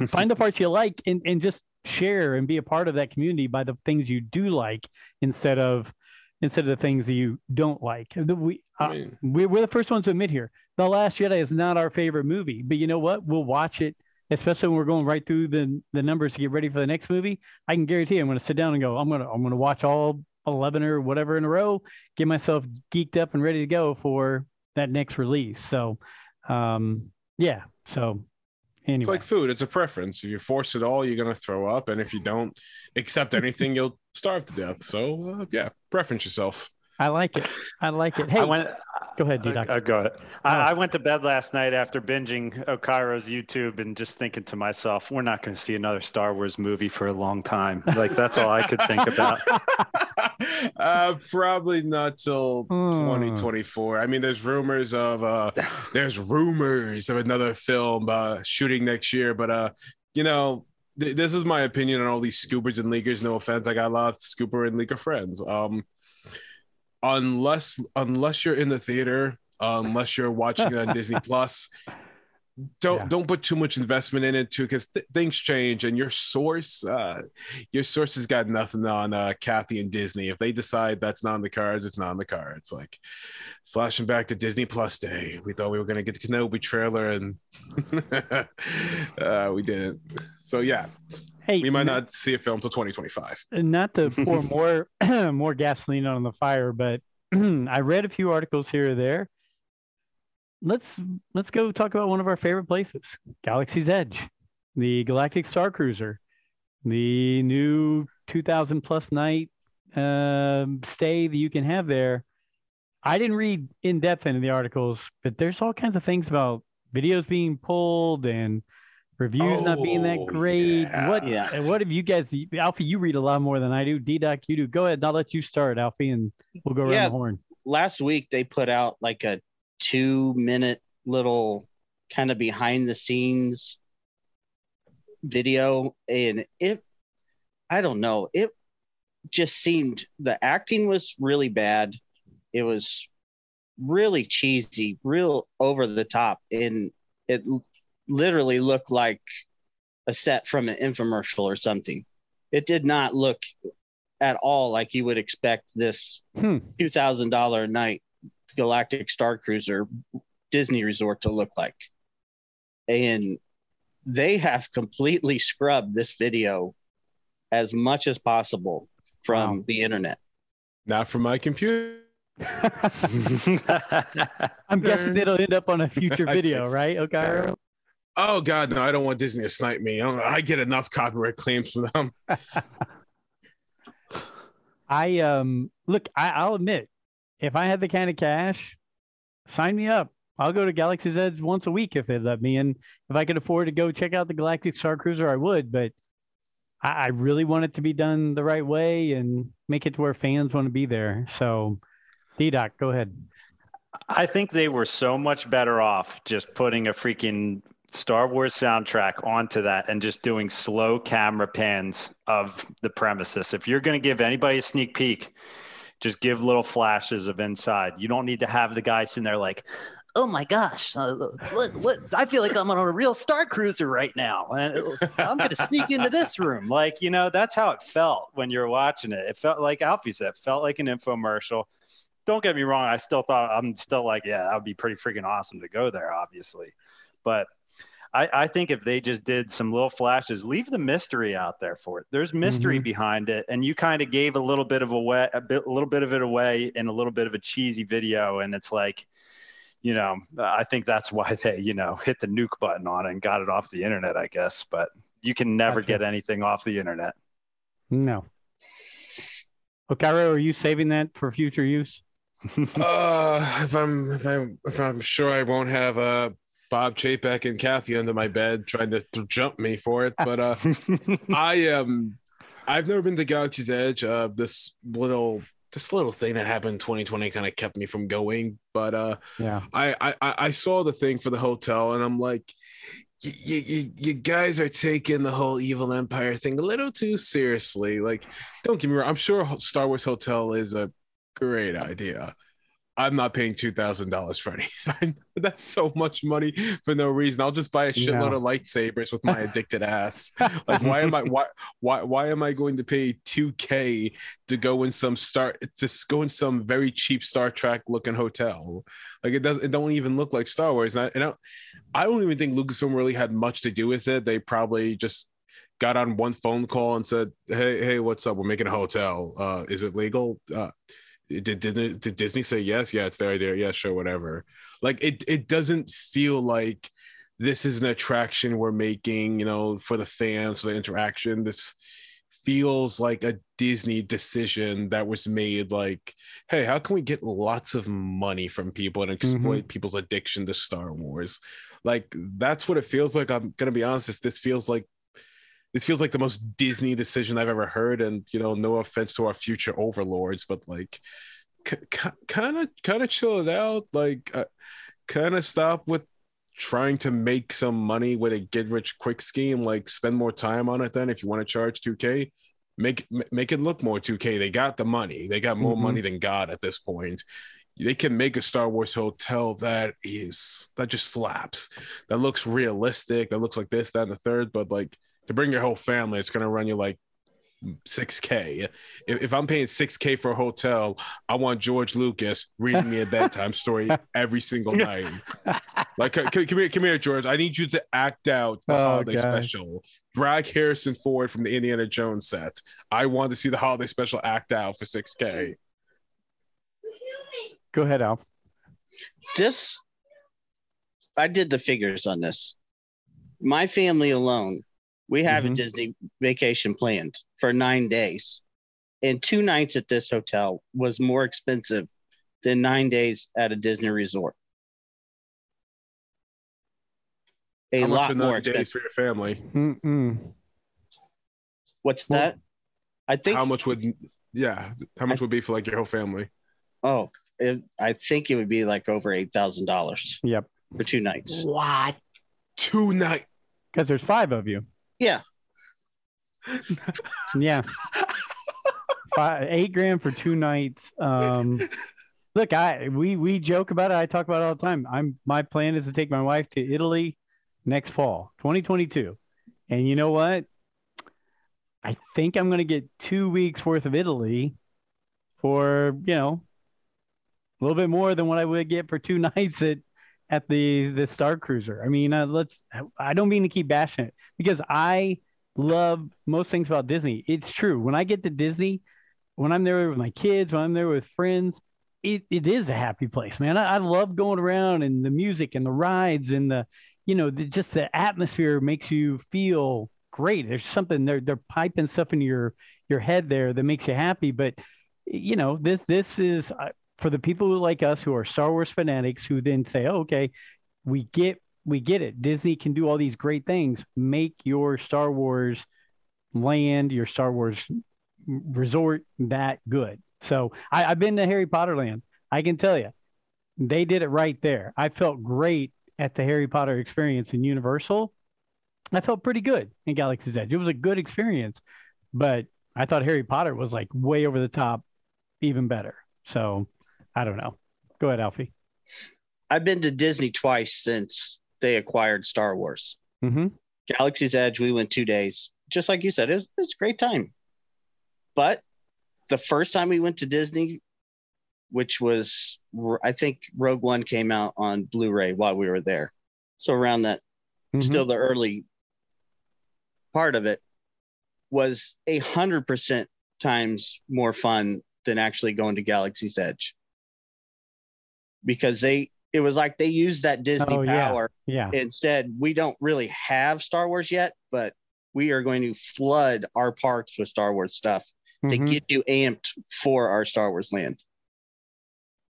find the parts you like and, and just share and be a part of that community by the things you do like instead of instead of the things that you don't like. We, I uh, mean, we we're the first ones to admit here. The Last Jedi is not our favorite movie, but you know what? We'll watch it, especially when we're going right through the the numbers to get ready for the next movie. I can guarantee you, I'm going to sit down and go. I'm gonna I'm gonna watch all eleven or whatever in a row, get myself geeked up and ready to go for that next release. So, um, yeah. So anyway, It's like food. It's a preference. If you force it all, you're gonna throw up, and if you don't accept anything, you'll starve to death. So uh, yeah, preference yourself. I like it. I like it. Hey, I went. Go ahead, D-Doc. Uh, go ahead. Oh. I, I went to bed last night after binging Okairo's YouTube and just thinking to myself, we're not going to see another Star Wars movie for a long time. Like that's all I could think about. uh, probably not till Hmm. 2024. I mean, there's rumors of uh, there's rumors of another film uh, shooting next year, but uh, you know, th- this is my opinion on all these scoopers and leakers. No offense, I got a lot of scooper and leaker friends. Um, unless unless you're in the theater, unless you're watching it on Disney Plus. Don't Yeah. don't put too much investment in it too, because th- things change, and your source, uh, your source has got nothing on uh, Kathy and Disney. If they decide that's not on the cards, it's not on the cards. Like flashing back to Disney Plus day, we thought we were gonna get the Kenobi trailer, and uh, we didn't. So yeah, Hey, we might n- not see a film till 2025. not to pour more more gasoline on the fire, but I read a few articles here or there. Let's let's go talk about one of our favorite places, Galaxy's Edge, the Galactic Star Cruiser, the new 2,000 plus night um, stay that you can have there. I didn't read in depth into the articles, but there's all kinds of things about videos being pulled and reviews not being that Oh, great. yeah. What Yeah. what have you guys? Alfie, you read a lot more than I do. D Doc, you do. Go ahead. and I'll let you start, Alfie, and we'll go around Yeah. the horn. last week they put out like a two minute little kind of behind the scenes video and it i don't know it just seemed the acting was really bad it was really cheesy real over the top and it l- literally looked like a set from an infomercial or something it did not look at all like you would expect this Hmm. two thousand dollar a night Galactic Star Cruiser Disney Resort to look like, and they have completely scrubbed this video as much as possible from Wow. the internet. Not from my computer. I'm guessing it'll end up on a future video, right? Okay. Oh God, no! I don't want Disney to snipe me. I, don't, I get enough copyright claims from them. I um look, I, I'll admit, if I had the kind of cash, sign me up. I'll go to Galaxy's Edge once a week if they let me. And if I could afford to go check out the Galactic Star Cruiser, I would. But I, I really want it to be done the right way and make it to where fans want to be there. So, D Doc, go ahead. I think they were so much better off just putting a freaking Star Wars soundtrack onto that and just doing slow camera pans of the premises. If you're going to give anybody a sneak peek, just give little flashes of inside. You don't need to have the guy sitting there like, oh my gosh, uh, what, what, I feel like I'm on a real Star Cruiser right now. And I'm going to sneak into this room. Like, you know, that's how it felt when you were watching it. It felt like Alfie said, it felt like an infomercial don't get me wrong. I still thought I'm still like, yeah, that would be pretty freaking awesome to go there, obviously. But I, I think if they just did some little flashes, leave the mystery out there for it. There's mystery Mhm. behind it, and you kind of gave a little bit of a way, a bit, a little bit of it away in a little bit of a cheesy video, and it's like, you know, I think that's why they, you know, hit the nuke button on it and got it off the internet, I guess. But you can never Gotcha. get anything off the internet. No. Okaro, are you saving that for future use? uh, if I'm if I'm if I'm sure I won't have uh Bob Chapek and Kathy under my bed trying to th- jump me for it, but uh, I am. Um, I've never been to Galaxy's Edge. Uh, this little this little thing that happened in 2020 kind of kept me from going. But uh, yeah, I, I I saw the thing for the hotel, and I'm like, you, you, you guys are taking the whole evil empire thing a little too seriously. Like, don't get me wrong. I'm sure Star Wars Hotel is a great idea. I'm not paying two thousand dollars for anything. That's so much money for no reason. I'll just buy a shitload no. of lightsabers with my addicted ass. Like, why am I why why why am I going to pay two k to go in some star to go in some very cheap Star Trek looking hotel? Like it doesn't it don't even look like Star Wars. And I, and I, I don't even think Lucasfilm really had much to do with it. They probably just got on one phone call and said, "Hey, hey, what's up? We're making a hotel. Uh, is it legal?" Uh, did, did, did Disney say yes? Yeah, it's their idea. Yeah, sure, whatever. Like it, it doesn't feel like this is an attraction we're making, you know, for the fans, for the interaction. This feels like a Disney decision that was made like, hey, how can we get lots of money from people and exploit mm-hmm. people's addiction to Star Wars? Like that's what it feels like. I'm gonna be honest, this feels like this feels like the most Disney decision I've ever heard. And you know, no offense to our future overlords, but like, kind of, kind of chill it out. Like, uh, kind of stop with trying to make some money with a get rich quick scheme. Like, spend more time on it. Then, if you want to charge two K, make make it look more 2K. They got the money. They got more mm-hmm. money than God at this point. They can make a Star Wars hotel that is that just slaps. That looks realistic. That looks like this, that, and the third. But like to bring your whole family, it's gonna run you like 6k. If, if, I'm paying 6k for a hotel, I want George Lucas reading me a bedtime story every single night. Like, come, come, here, come here, George. I need you to act out the oh, holiday God. special. Drag Harrison Ford from the Indiana Jones set. I want to see the holiday special act out for 6k. Go ahead, Al. This, I did the figures on this. My family alone we have mm-hmm. a Disney vacation planned for nine days, and two nights at this hotel was more expensive than nine days at a Disney resort. A How lot more expensive for your family. Mm-mm. What's well, that? I think. How much would? Yeah, how much I, would be for like your whole family? Oh, it, I think it would be like over eight thousand dollars. Yep, for two nights. What? Two nights? Because there's five of you. Yeah. yeah. Five, eight grand for two nights. Um, look, I we we joke about it. I talk about it all the time. I'm my plan is to take my wife to Italy next fall, 2022. And you know what? I think I'm going to get two weeks worth of Italy for you know a little bit more than what I would get for two nights at at the the Star Cruiser. I mean, uh, let's. I don't mean to keep bashing it because I love most things about Disney. It's true. When I get to Disney, when I'm there with my kids, when I'm there with friends, it, it is a happy place, man. I, I love going around and the music and the rides and the, you know, the, just the atmosphere makes you feel great. There's something they're they're piping stuff into your your head there that makes you happy. But you know, this this is uh, for the people who like us who are Star Wars fanatics who then say, oh, okay, we get we get it. Disney can do all these great things. Make your Star Wars land, your Star Wars resort that good. So I, have been to Harry Potter land. I can tell you, they did it right there. I felt great at the Harry Potter experience in Universal. I felt pretty good in Galaxy's Edge. It was a good experience, but I thought Harry Potter was like way over the top, even better. So I don't know. Go ahead, Alfie. I've been to Disney twice since they acquired Star Wars. Mm-hmm. Galaxy's Edge, we went two days. Just like you said, it was, it a great time. But the first time we went to Disney, which was, I think Rogue One came out on Blu ray while we were there. So around that, mm-hmm. still the early part of it was a hundred percent times more fun than actually going to Galaxy's Edge because they it was like they used that Disney oh, power yeah. yeah. and said we don't really have Star Wars yet, but we are going to flood our parks with Star Wars stuff to Mhm. get you amped for our Star Wars land.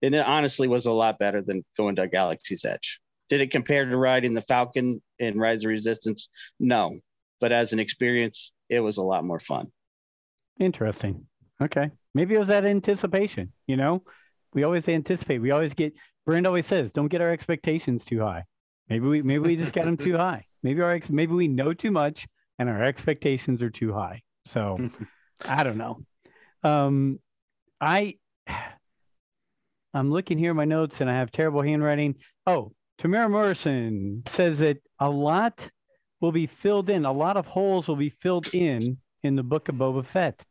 And it honestly was a lot better than going to Galaxy's Edge. Did it compare to riding the Falcon and Rise of Resistance? No. But as an experience, it was a lot more fun. Interesting. Okay. Maybe it was that anticipation. You know, we always anticipate. We always get. Brand always says, "Don't get our expectations too high." Maybe we maybe we just got them too high. Maybe our ex, maybe we know too much and our expectations are too high. So I don't know. Um, I I'm looking here at my notes and I have terrible handwriting. Oh, Temuera Morrison says that a lot will be filled in. A lot of holes will be filled in in the book of Boba Fett.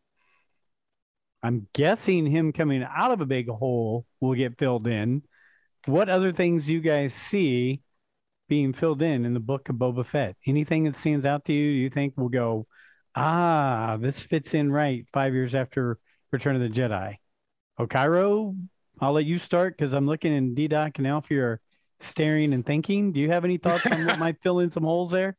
I'm guessing him coming out of a big hole will get filled in. What other things you guys see being filled in in the book of Boba Fett? Anything that stands out to you? You think will go, ah, this fits in right five years after Return of the Jedi. Okairo, I'll let you start because I'm looking in D Doc and Alfie are staring and thinking. Do you have any thoughts on what might fill in some holes there?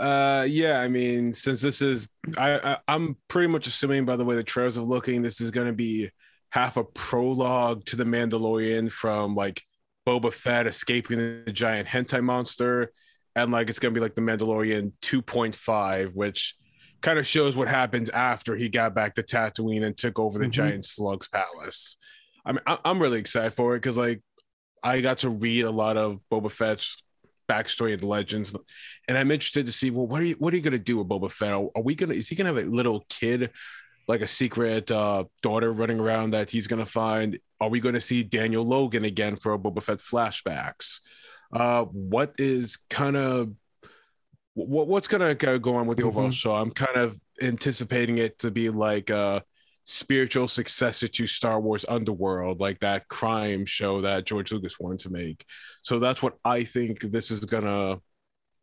Uh, yeah. I mean, since this is, I, I I'm pretty much assuming by the way the trailers are looking, this is going to be half a prologue to the Mandalorian from like Boba Fett escaping the giant hentai monster, and like it's going to be like the Mandalorian 2.5, which kind of shows what happens after he got back to Tatooine and took over the Mhm. giant slugs palace. I mean, I, I'm really excited for it because like I got to read a lot of Boba Fett's backstory of the legends, and I'm interested to see well, what are you what are you gonna do with Boba Fett? Are, we gonna is he gonna have a little kid, like a secret uh, daughter running around that he's gonna find? Are we gonna see Daniel Logan again for Boba Fett flashbacks? Uh, what is kind of what what's gonna go go on with the overall Mhm. show? I'm kind of anticipating it to be like a spiritual successor to Star Wars Underworld, like that crime show that George Lucas wanted to make. So that's what I think this is gonna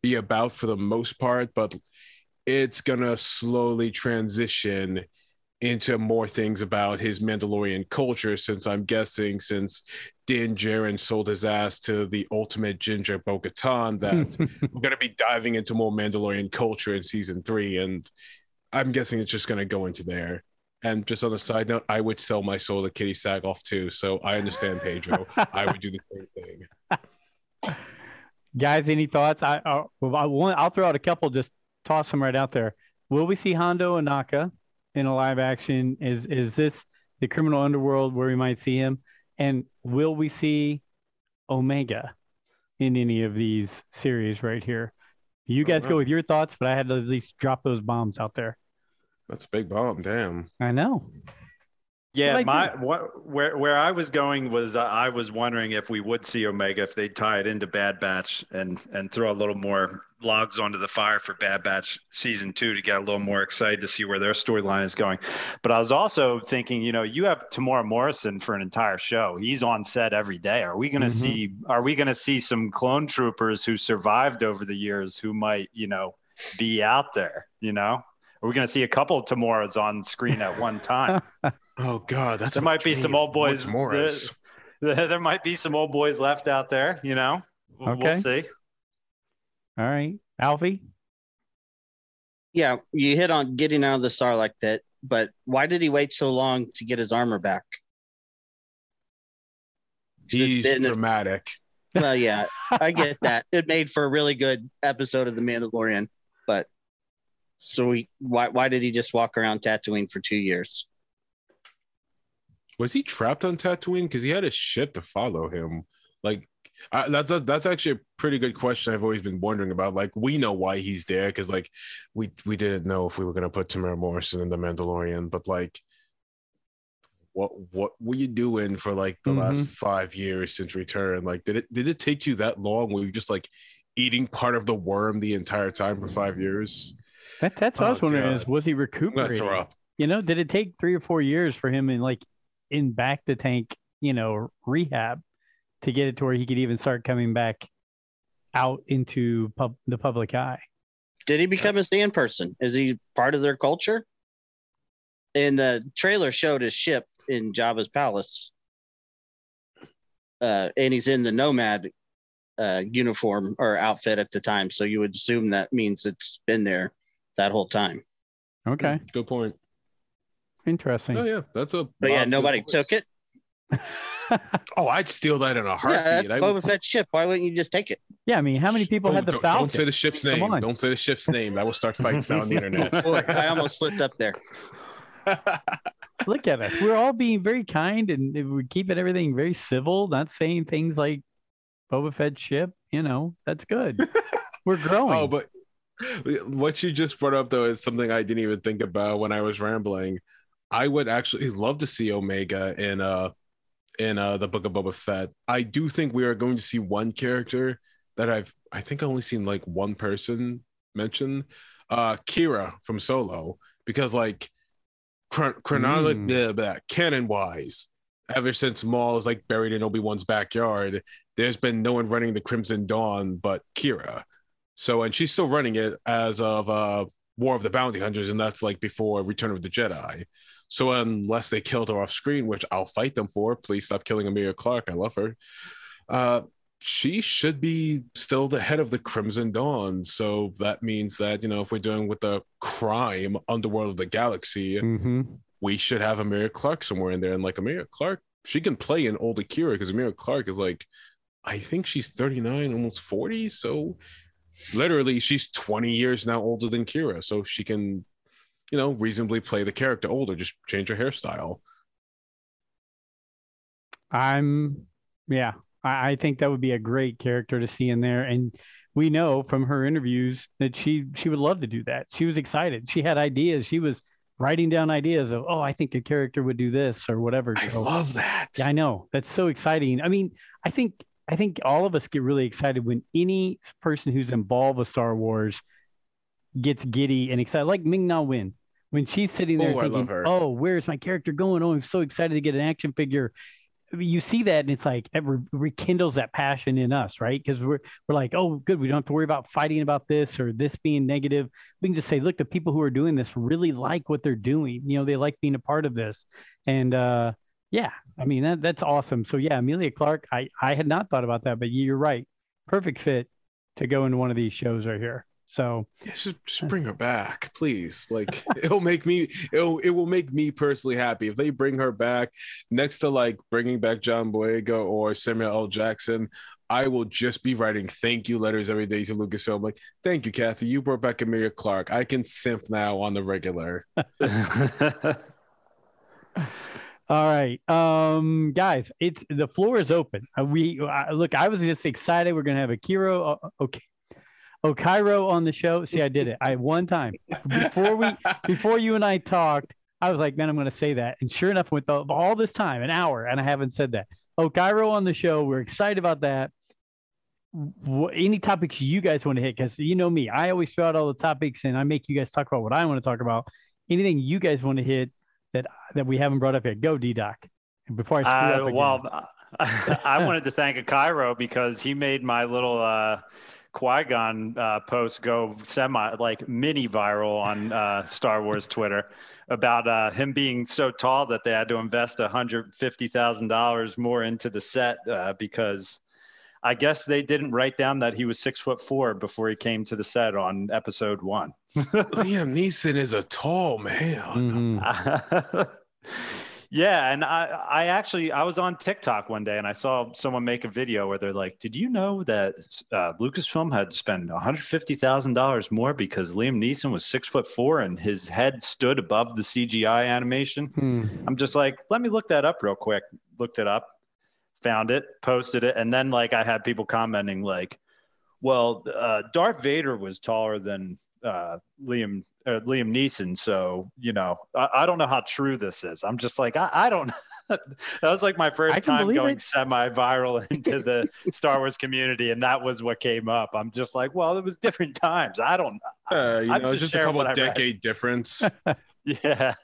be about for the most part, but it's gonna slowly transition into more things about his Mandalorian culture, since I'm guessing since Din Djarin sold his ass to the ultimate ginger Bo-Katan, that we're gonna be diving into more Mandalorian culture in season three, and I'm guessing it's just gonna go into there. And just on a side note, I would sell my soul to Katee Sackhoff too, so I understand Pedro. I would do the same thing. Guys, any thoughts? I, uh, I, I want, I'll throw out a couple, just toss them right out there. Will we see Hondo Ohnaka in a live action? Is is this the criminal underworld where we might see him? And will we see Omega in any of these series right here? You guys go with your thoughts, but I had to at least drop those bombs out there. That's a big bomb, damn. I know. Yeah, What my do. what where where I was going was uh, I was wondering if we would see Omega if they tie it into Bad Batch and and throw a little more logs onto the fire for Bad Batch season two to get a little more excited to see where their storyline is going. But I was also thinking, you know, you have Temuera Morrison for an entire show. He's on set every day. Are we going to Mhm. see? Are we going to see some clone troopers who survived over the years who might, you know, be out there? You know, are we going to see a couple of Tamoras on screen at one time? Oh god, that's There might be some old boys- George Morris. there there might be some old boys left out there, you know. We'll, Okay. we'll see. All right. Alfie? Yeah, you hit on getting out of the Sarlacc pit, but why did he wait so long to get his armor back? it's He's been- dramatic. well, yeah, I get that. It made for a really good episode of The Mandalorian, but so we why why did he just walk around Tatooine for two years? Was he trapped on Tatooine? Because he had a ship to follow him. Like I, that's that's- that's actually a pretty good question. I've always been wondering about. Like we know why he's there because like we we didn't know if we were gonna put Temuera Morrison in the Mandalorian, but like. What what were you doing for like the last Mhm. five years since return? Like, did it did it take you that long? Were you just like eating part of the worm the entire time for five years? That, that's what I was Oh, wondering God. is was he I'm recuperating? throw up. You know, did it take three or four years for him in like in back the tank, you know, rehab to get it to where he could even start coming back out into pub, the public eye? Did he become a sand person? Is he part of their culture? And the trailer showed his ship in Jabba's palace. Uh, and he's in the nomad uh, uniform or outfit at the time. So you would assume that means it's been there that whole time. Okay, hmm, Good point. interesting. Oh yeah, that's a. But yeah, nobody Gideon took it. Oh, I'd steal that in a Yeah, heartbeat. that's I Boba would- Fett's ship. Why wouldn't you just take it? yeah, I mean, how many people Oh, had the don't, Falcon? Don't say the ship's name. Don't say the ship's name. That will start fights now on the internet. Boy, I almost slipped up there. Look at us. We're all being very kind and we're keeping everything very civil, not saying things like Boba Fett ship. You know, that's good. We're growing. oh, but what you just brought up though is something I didn't even think about when I was rambling. I would actually love to see Omega in uh in uh the Book of Boba Fett. I do think we are going to see one character that I've I think I've only seen like one person mention, uh Qi'ra from Solo, because like chron- chronologically Mm. canon wise, ever since Maul is like buried in Obi Wan's backyard, there's been no one running the Crimson Dawn but Qi'ra. So and she's still running it as of uh War of the Bounty Hunters, and that's like before Return of the Jedi. So unless they killed her off screen, which I'll fight them for, please stop killing Emilia Clarke. I love her. Uh, she should be still the head of the Crimson Dawn. So that means that you know if we're doing with the crime underworld of the galaxy, hmm we should have Emilia Clarke somewhere in there. And like Emilia Clarke, she can play an old Akira because Emilia Clarke is like, I think she's 39, almost 40. So literally she's 20 years now older than Qi'ra. So she can, you know, reasonably play the character older, just change her hairstyle. I'm, yeah, I, I think that would be a great character to see in there. And we know from her interviews that she she would love to do that. She was excited. She had ideas. She was writing down ideas of, oh, I think a character would do this or whatever. I So- love that. Yeah, I know. That's so exciting. I mean, I think I think all of us get really excited when any person who's involved with Star Wars gets giddy and excited, like Ming Na Wen. When she's sitting there Oh, thinking, "Oh, where's my character going? Oh, I'm so excited to get an action figure." You see that, and it's like it re- rekindles that passion in us, right? Because we're we're like, "Oh, good, we don't have to worry about fighting about this or this being negative. We can just say, look, the people who are doing this really like what they're doing. You know, they like being a part of this, and uh, yeah, I mean that that's awesome. So yeah, Emilia Clarke, I I had not thought about that, but you're right. Perfect fit to go into one of these shows right here. So Yeah, just, just bring uh, her back, please. Like it'll make me it'll it will make me personally happy if they bring her back next to like bringing back John Boyega or Samuel L. Jackson. I will just be writing thank you letters every day to Lucasfilm. Like, thank you, Kathy. You brought back Emilia Clarke. I can simp now on the regular. all right, um, guys, it's the floor is open. Uh, we uh, look. I was just excited. We're gonna have Akiro. Uh, okay. Okairo on the show. See, I did it. I one time before we before you and I talked, I was like, man, I'm going to say that. And sure enough, with the, all this time, an hour, and I haven't said that. Okairo on the show. We're excited about that. Any topics you guys want to hit? Because you know me, I always throw out all the topics and I make you guys talk about what I want to talk about. Anything you guys want to hit that that we haven't brought up yet? Go, D Doc. Before I screw up Uh, again. well, I wanted to thank a Cairo because he made my little uh, Qui Gon uh, post go semi like mini viral on uh, Star Wars Twitter about uh, him being so tall that they had to invest hundred fifty thousand dollars more into the set uh, because I guess they didn't write down that he was six foot four before he came to the set on episode one. Liam Neeson is a tall man. Mhm. yeah, and I, I actually I was on TikTok one day and I saw someone make a video where they're like, "Did you know that uh, Lucasfilm had to spend one hundred fifty thousand dollars more because Liam Neeson was six foot four and his head stood above the CGI animation?" Hmm. I'm just like, let me look that up real quick. Looked it up, found it, posted it, and then like I had people commenting like, "Well, uh, Darth Vader was taller than uh, Liam uh, Liam Neeson, so you know, I, I don't know how true this is. I'm just like, I, I don't. that was like my first time going it. semi-viral into the Star Wars community, and that was what came up. I'm just like, well, it was different times. I don't. Uh, you I'm know, just just a couple what read. decade difference. Yeah.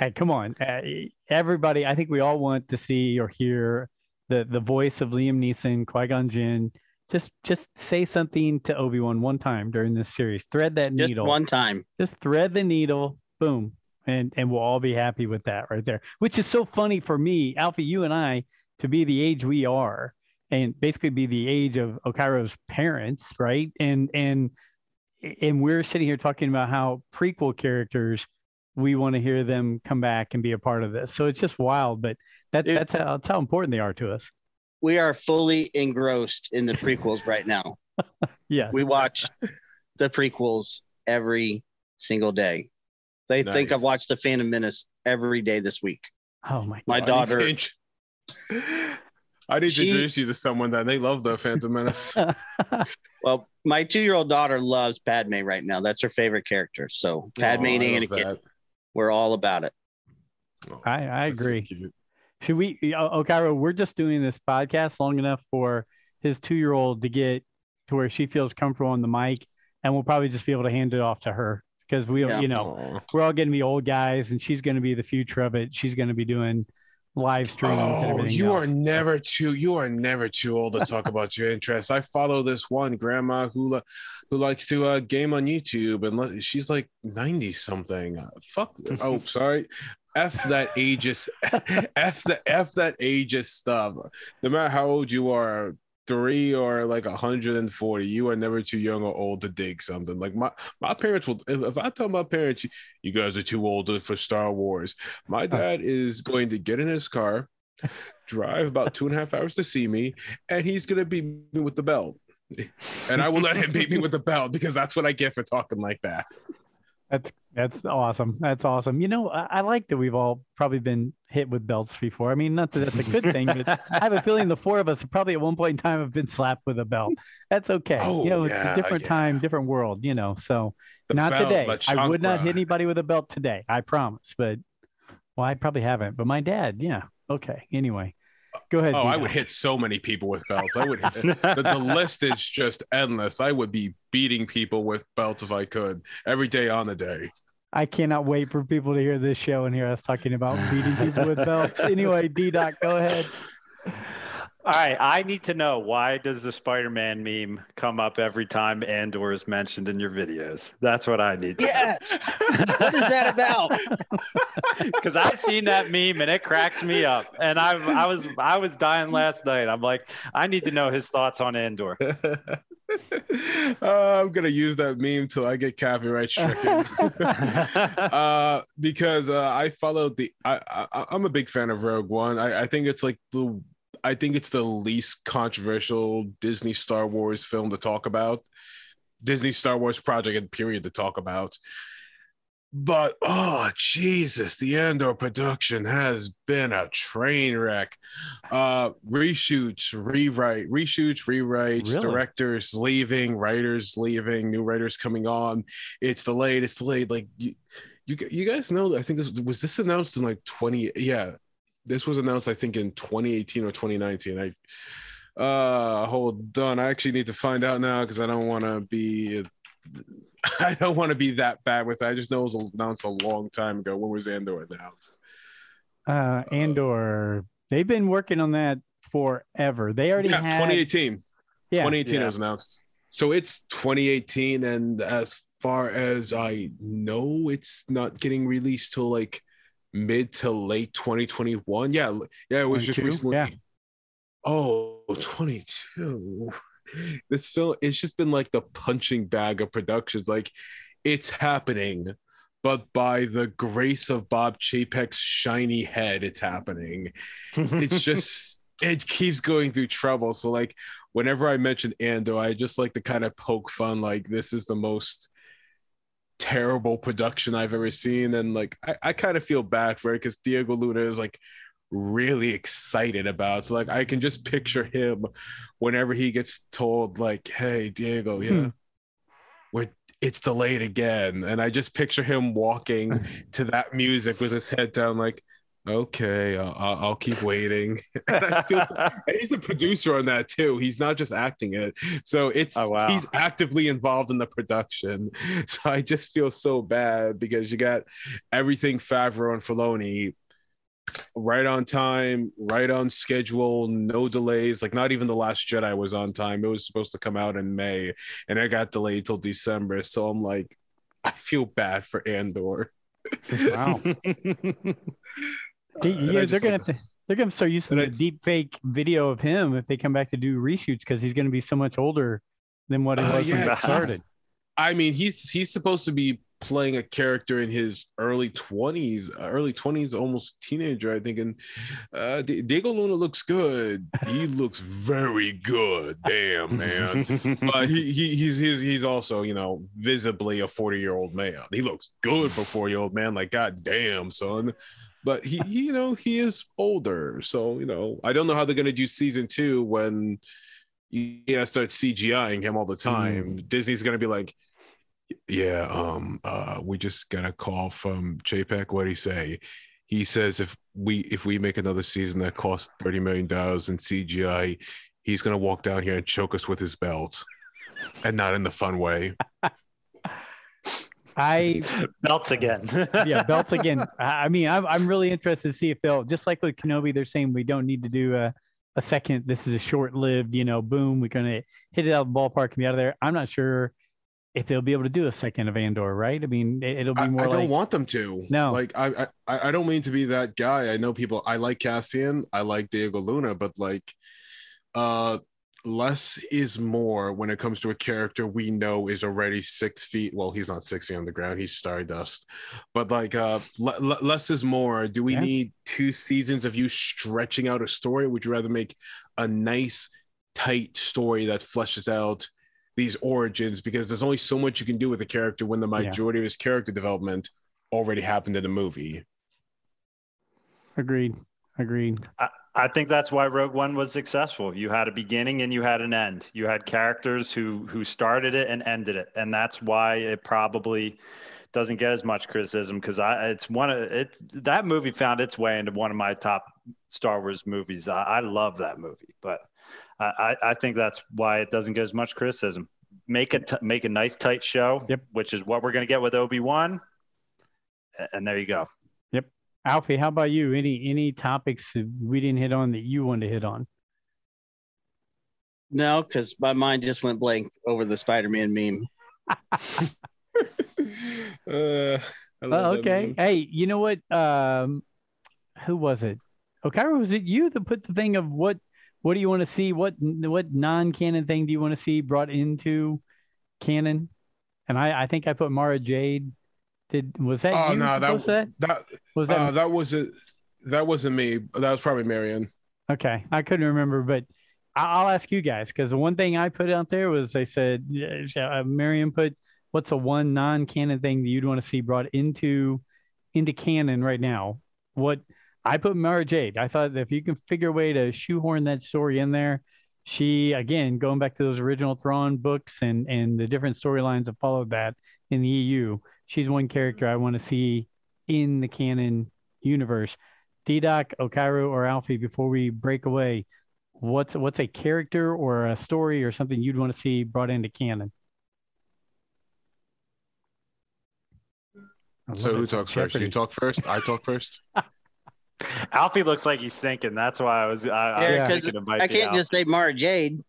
Hey, come on, uh, everybody! I think we all want to see or hear the the voice of Liam Neeson, Qui Gon Jinn. Just just say something to Obi Wan one time during this series. Thread that Just needle. one time. Just thread the needle. Boom, and and we'll all be happy with that right there. Which is so funny for me, Alfie, you and I, to be the age we are, and basically be the age of Okairo's parents, right? And and and we're sitting here talking about how prequel characters we want to hear them come back and be a part of this. So it's just wild, but that's It- that's how, that's how important they are to us. We are fully engrossed in the prequels right now. Yeah. We watch the prequels every single day. They think I've watched the Phantom Menace every day this week. Oh my My I need daughter, to int- I need to introduce you to someone that they love the Phantom Menace. Well, my two-year-old daughter loves Padme right now. That's her favorite character. So oh, Padme Aw, I and love Anakin, that. We're all about it. I, I that's so agree. Should we, oh, Cairo, we're just doing this podcast long enough for his two year old to get to where she feels comfortable on the mic, and we'll probably just be able to hand it off to her because we, Yeah. you know, Aw. we're all going to be old guys, and she's going to be the future of it. She's going to be doing live streams Oh, everything. you else. are never too you are never too old to talk about your interests. I follow this one grandma who li- who likes to uh, game on YouTube, and li- she's like ninety something. Fuck. Oh, sorry. F that ageist. F the F that ageist stuff. No matter how old you are, three or like 140, you are never too young or old to dig something. Like my my parents will. If, I tell my parents, you guys are too old for Star Wars, my dad is going to get in his car, drive about two and a half hours to see me, and he's going to me with the belt. And I will let him beat me with the belt because that's what I get for talking like that. That's that's awesome. That's awesome. You know, I, I like that we've all probably been hit with belts before. I mean, not that that's a good thing, but I have a feeling the four of us probably at one point in time have been slapped with a belt. That's okay. Oh, you know, it's yeah, a different yeah. time, different world. You know, so The not belt, today. I would not hit anybody with a belt today. I promise. But well, I probably haven't. But my dad, yeah. Okay. Anyway, go ahead. Oh, I would hit so many people with belts. I would. the, the list is just endless. I would be beating people with belts if I could every day on the day. I cannot wait for people to hear this show and hear us talking about beating people with belts. Anyway, D Doc, go ahead. All right, I need to know why does the Spider-Man meme come up every time Andor is mentioned in your videos? That's what I need. To know. Yes. what is that about? Because I seen that meme and it cracks me up, and I I was I was dying last night. I'm like, I need to know his thoughts on Andor. Uh, I'm gonna use that meme till I get copyright stricken. uh, because uh, I followed the. I, I I'm a big fan of Rogue One. I, I think it's like the. I think it's the least controversial Disney Star Wars film to talk about. Disney Star Wars project and period to talk about. But oh Jesus, the Andor production has been a train wreck. Uh reshoots, rewrite, reshoots, rewrites, Really? directors leaving, writers leaving, new writers coming on. It's delayed, it's delayed. Like you you, you guys know I think this was this announced in like 20 yeah. This was announced I think in 2018 or 2019. I uh hold on. I actually need to find out now because I don't want to be I don't want to be that bad with it. I just know it was announced a long time ago. When was Andor announced? Uh, Andor, they've been working on that forever. They already Yeah, had 2018. Yeah. 2018 Yeah. was announced. So it's 2018, and as far as I know, it's not getting released till like mid to late 2021. Yeah, yeah, it was just recently. yeah. Oh, 22. This film, it's just been like the punching bag of productions. Like it's happening, but by the grace of Bob Chapek's shiny head, it's happening it's just it keeps going through trouble. So like whenever I mention Andor, I just like to kind of poke fun like this is the most terrible production I've ever seen. And like I, I kind of feel bad for it because Diego Luna is like really excited about. it. So like I can just picture him whenever he gets told like, hey Diego, yeah, Hmm. we're it's delayed again. And I just picture him walking to that music with his head down, like, okay, I'll, I'll keep waiting. and, feel, and he's a producer on that too. He's not just acting it. So it's Oh, wow. he's actively involved in the production. So I just feel so bad because you got everything Favreau and Filoni right on time, right on schedule, no delays. Like not even the Last Jedi was on time. It was supposed to come out in May, and it got delayed till December. So I'm like, I feel bad for Andor. Wow. And yeah, they're gonna to, they're gonna start using and the I- deep fake video of him if they come back to do reshoots because he's gonna be so much older than what he Oh, was when yeah, it started. I mean, he's he's supposed to be playing a character in his early 20s early 20s almost teenager i think and uh diego luna looks good. He looks very good. Damn man. But he, he he's, he's he's also you know visibly a 40 year old man. He looks good for 40 year old man like god damn son but he, he you know he is older so you know i don't know how they're going to do season two when you yeah start cgiing him all the time mm. disney's going to be like yeah, um, uh, we just got a call from Chapek. What did he say? He says if we if we make another season that costs thirty million dollars in CGI, he's gonna walk down here and choke us with his belt, and not in the fun way. I belts again. yeah, belts again. I mean, I'm I'm really interested to see if they'll just like with Kenobi, they're saying we don't need to do a a second. This is a short lived, you know, boom. We're gonna hit it out of the ballpark and be out of there. I'm not sure if they'll be able to do a second of Andor, right? I mean, it, will be more. I, I like, don't want them to. No, like I, I, I don't mean to be that guy. I know people. I like Cassian. I like Diego Luna, but like, uh, less is more when it comes to a character we know is already six feet. Well, he's not six feet on the ground. He's Stardust, but like, uh, l- less is more. Do we yeah. need two seasons of you stretching out a story? Would you rather make a nice, tight story that fleshes out? these origins because there's only so much you can do with a character when the majority yeah. of his character development already happened in the movie. Agreed. Agreed. I, I think that's why Rogue One was successful. You had a beginning and you had an end. You had characters who who started it and ended it, and that's why it probably doesn't get as much criticism because I it's one of it that movie found its way into one of my top Star Wars movies. I, I love that movie, but I, I think that's why it doesn't get as much criticism. Make a t- make a nice tight show, yep. which is what we're going to get with Obi Wan, and there you go. Yep, Alfie, how about you? Any any topics we didn't hit on that you wanted to hit on? No, because my mind just went blank over the Spider-Man meme. uh, well, okay. Hey, you know what? Um, who was it? Okay, was it you that put the thing of what what do you want to see? What what non-canon thing do you want to see brought into canon? And I, I think I put Mara Jade. Did was that? Oh you no, that, that that was that. Uh, that wasn't that wasn't me. That was probably Marion. Okay, I couldn't remember, but I'll ask you guys because the one thing I put out there was they said uh, Marion put what's a one non-canon thing that you'd want to see brought into into canon right now? What I put Mara Jade. I thought if you can figure a way to shoehorn that story in there, she again going back to those original Thrawn books and and the different storylines that followed that in the EU. She's one character I want to see in the canon universe. D-Doc, Okairo, or Alfie, before we break away, what's what's a character or a story or something you'd want to see brought into canon? So who talks Jeopardy. first? You talk first. I talk first. Alfie looks like he's thinking. That's why I was. I, yeah, I, was I can't just say Mara Jade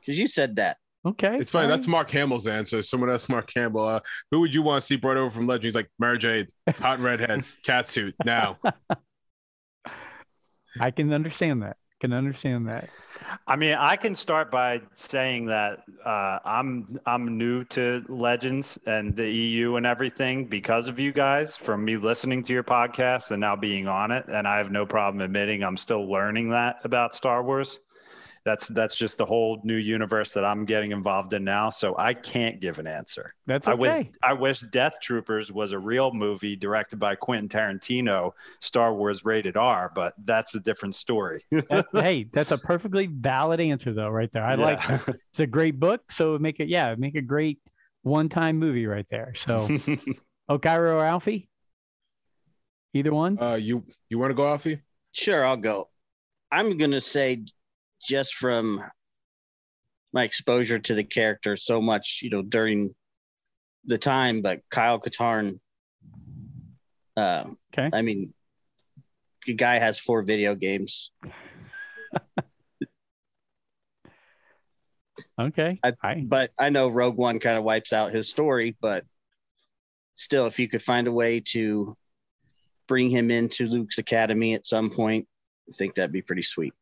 because you said that. Okay, it's fine. That's Mark Hamill's answer. Someone asked Mark Campbell. Uh, who would you want to see brought over from Legend? He's like Mara Jade, hot redhead, cat suit. Now, I can understand that. Can understand that. I mean, I can start by saying that uh, I'm I'm new to Legends and the EU and everything because of you guys. From me listening to your podcast and now being on it, and I have no problem admitting I'm still learning that about Star Wars that's that's just the whole new universe that I'm getting involved in now. So I can't give an answer. That's okay. I wish, I wish Death Troopers was a real movie directed by Quentin Tarantino, Star Wars rated R, but that's a different story. hey, that's a perfectly valid answer though, right there. I yeah. like that. It's a great book, so make it yeah, make a great one-time movie right there. So, Okairo or Alfie, either one. Uh, you you want to go, Alfie? Sure, I'll go. I'm gonna say just from my exposure to the character so much, you know, during the time, but Kyle Katarn, uh, okay. I mean, the guy has four video games. okay. I, but I know Rogue One kind of wipes out his story, but still, if you could find a way to bring him into Luke's academy at some point, I think that'd be pretty sweet.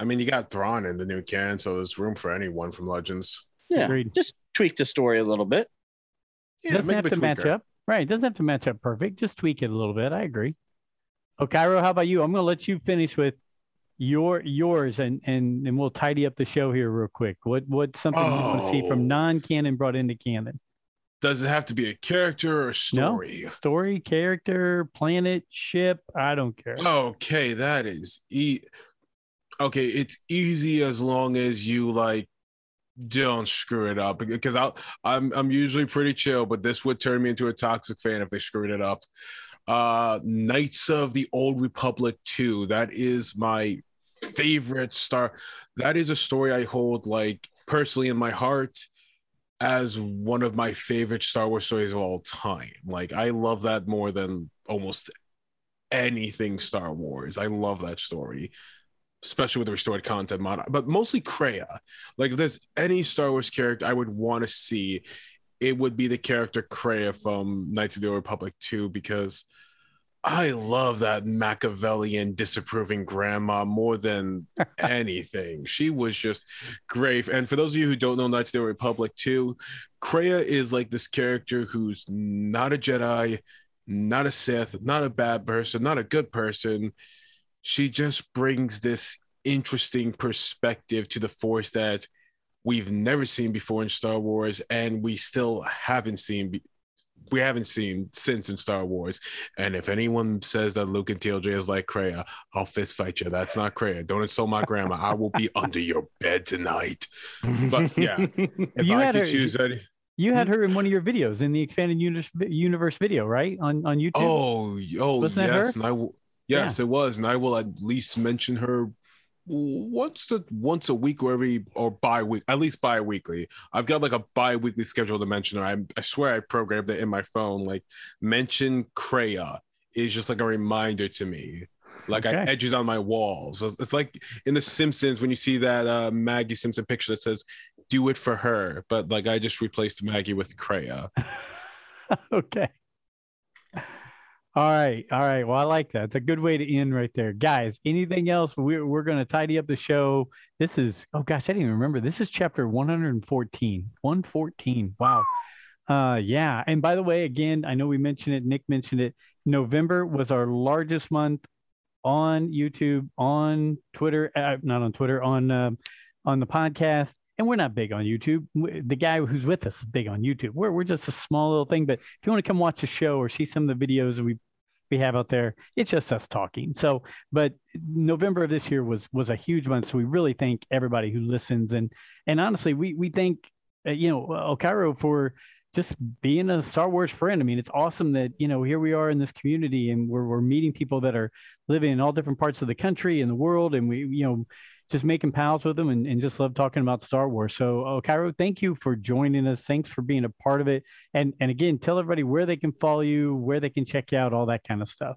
I mean, you got Thrawn in the new canon, so there's room for anyone from Legends. Yeah, Agreed. just tweak the story a little bit. Yeah, doesn't have him a to match up. Right. Doesn't have to match up perfect. Just tweak it a little bit. I agree. Oh, Cairo, how about you? I'm going to let you finish with your yours and and and we'll tidy up the show here real quick. What what's something you want to see Oh. from non-canon brought into canon? Does it have to be a character or a story? Story, character, planet, ship. I don't care. Okay, that is e. Okay, it's easy as long as you like don't screw it up because I'll I'm I'm usually pretty chill, but this would turn me into a toxic fan if they screwed it up. Uh Knights of the Old Republic 2. That is my favorite star. That is a story I hold like personally in my heart as one of my favorite Star Wars stories of all time. Like I love that more than almost anything Star Wars. I love that story, especially with the restored content mod, but mostly Kreia. Like if there's any Star Wars character I would want to see, it would be the character Kreia from Knights of the Old Republic 2 because I love that Machiavellian disapproving grandma more than anything. She was just great. And for those of you who don't know Knights of the Old Republic 2, Kreia is like this character who's not a Jedi, not a Sith, not a bad person, not a good person. She just brings this interesting perspective to the Force that we've never seen before in Star Wars, and we still haven't seen. Be- we haven't seen since in Star Wars. And if anyone says that Luke and TLJ is like Kreia, I'll fist fight you. That's not Kreia. Don't insult my grandma. I will be under your bed tonight. But yeah, if You I had could her- choose any. You had hmm? her in one of your videos in the expanded universe, universe video, right? On on YouTube. Oh, oh, Wasn't that yes, her? and I Yes, it was, and I will at least mention her once a once a week or every or bi week, at least bi-weekly. I've got like a bi-weekly schedule to mention her. I, I swear I programmed it in my phone. Like mention Kreia is just like a reminder to me. Like I Okay. edge it on my walls. It's it's like in The Simpsons when you see that uh, Maggie Simpson picture that says "Do it for her," but like I just replaced Maggie with Kreia. okay. All right. All right. Well, I like that. It's a good way to end right there. Guys, anything else? We're, we're going to tidy up the show. This is, oh gosh, I didn't even remember. This is chapter 114. 114. Wow. Uh, yeah. And by the way, again, I know we mentioned it. Nick mentioned it. November was our largest month on YouTube, on Twitter, uh, not on Twitter, on um on the podcast. And we're not big on YouTube. The guy who's with us is big on YouTube. We're we're just a small little thing. But if you want to come watch a show or see some of the videos that we we have out there, it's just us talking. So, but November of this year was was a huge month. So we really thank everybody who listens and and honestly, we we thank uh, you know Okairo for just being a Star Wars friend. I mean, it's awesome that you know here we are in this community and we're we're meeting people that are living in all different parts of the country and the world, and we you know just making pals with them and, and just love talking about Star Wars. So, uh, Cairo, thank you for joining us. Thanks for being a part of it. And and again, tell everybody where they can follow you, where they can check you out, all that kind of stuff.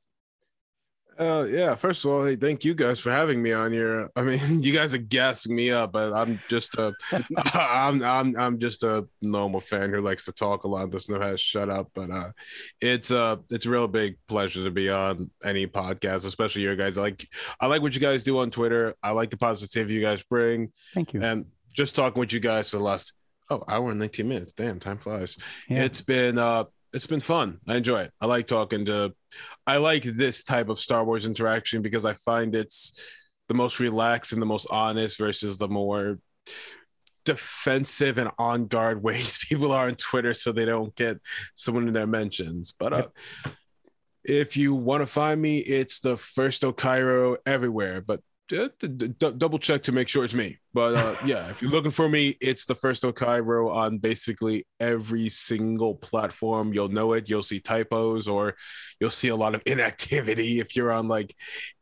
Uh, yeah. First of all, hey, thank you guys for having me on here. I mean, you guys are gassing me up, but I'm just a, I'm, I'm, I'm just a normal fan who likes to talk a lot, doesn't know how to shut up. But uh, it's uh, it's a real big pleasure to be on any podcast, especially your guys. I like, I like what you guys do on Twitter. I like the positivity you guys bring, Thank you. and just talking with you guys for the last oh hour and 19 minutes. Damn, time flies Yeah. it's been uh it's been fun. I enjoy it. I like talking to i like this type of star wars interaction because i find it's the most relaxed and the most honest versus the more defensive and on guard ways people are on twitter so they don't get someone in their mentions. But uh if you want to find me it's the first Cairo everywhere but d- d- d- double check to make sure it's me. But uh, yeah, if you're looking for me, it's the first of Cairo on basically every single platform. You'll know it. You'll see typos or you'll see a lot of inactivity if you're on like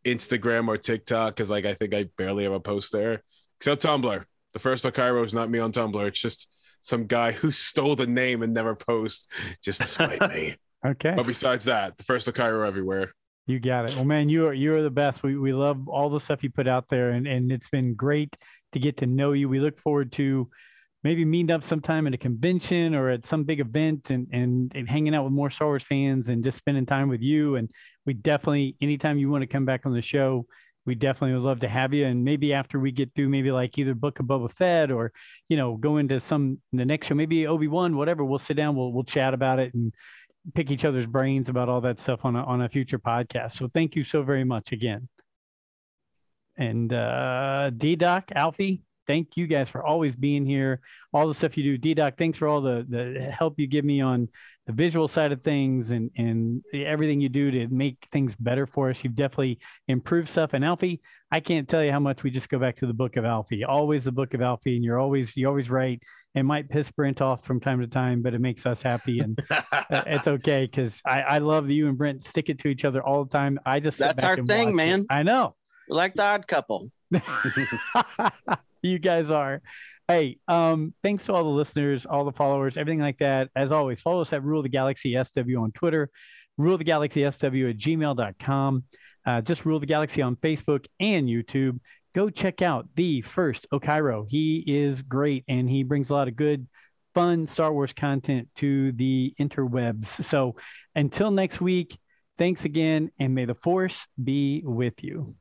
Instagram or TikTok. Cause like I think I barely have a post there, except Tumblr. The first of Cairo is not me on Tumblr. It's just some guy who stole the name and never posts just to spite me. Okay. But besides that, the first of Cairo everywhere. You got it. Well, man, you are you are the best. We we love all the stuff you put out there, and and it's been great to get to know you. We look forward to maybe meeting up sometime at a convention or at some big event, and and and hanging out with more Star Wars fans, and just spending time with you. And we definitely, anytime you want to come back on the show, we definitely would love to have you. And maybe after we get through, maybe like either Book of Boba Fett or, you know, go into some the next show, maybe Obi Wan, whatever. We'll sit down, we'll we'll chat about it and pick each other's brains about all that stuff on a on a future podcast. So thank you so very much again. And uh D Doc, Alfie, thank you guys for always being here, all the stuff you do. D Doc, thanks for all the the help you give me on the visual side of things and and everything you do to make things better for us. You've definitely improved stuff. And Alfie, I can't tell you how much we just go back to the book of Alfie. Always the book of Alfie, and you're always you always right. It might piss Brent off from time to time, but it makes us happy, and uh, it's okay because I, I love that you and Brent stick it to each other all the time. I just that's our thing, it. man. I know. We're like the odd couple. you guys are. Hey, um, thanks to all the listeners, all the followers, everything like that. As always, follow us at Rule the Galaxy SW on Twitter, Rule the Galaxy SW at gmail.com. Uh, just Rule the Galaxy on Facebook and YouTube. Go check out the first Okairo. He is great and he brings a lot of good, fun Star Wars content to the interwebs. So until next week, thanks again, and may the Force be with you.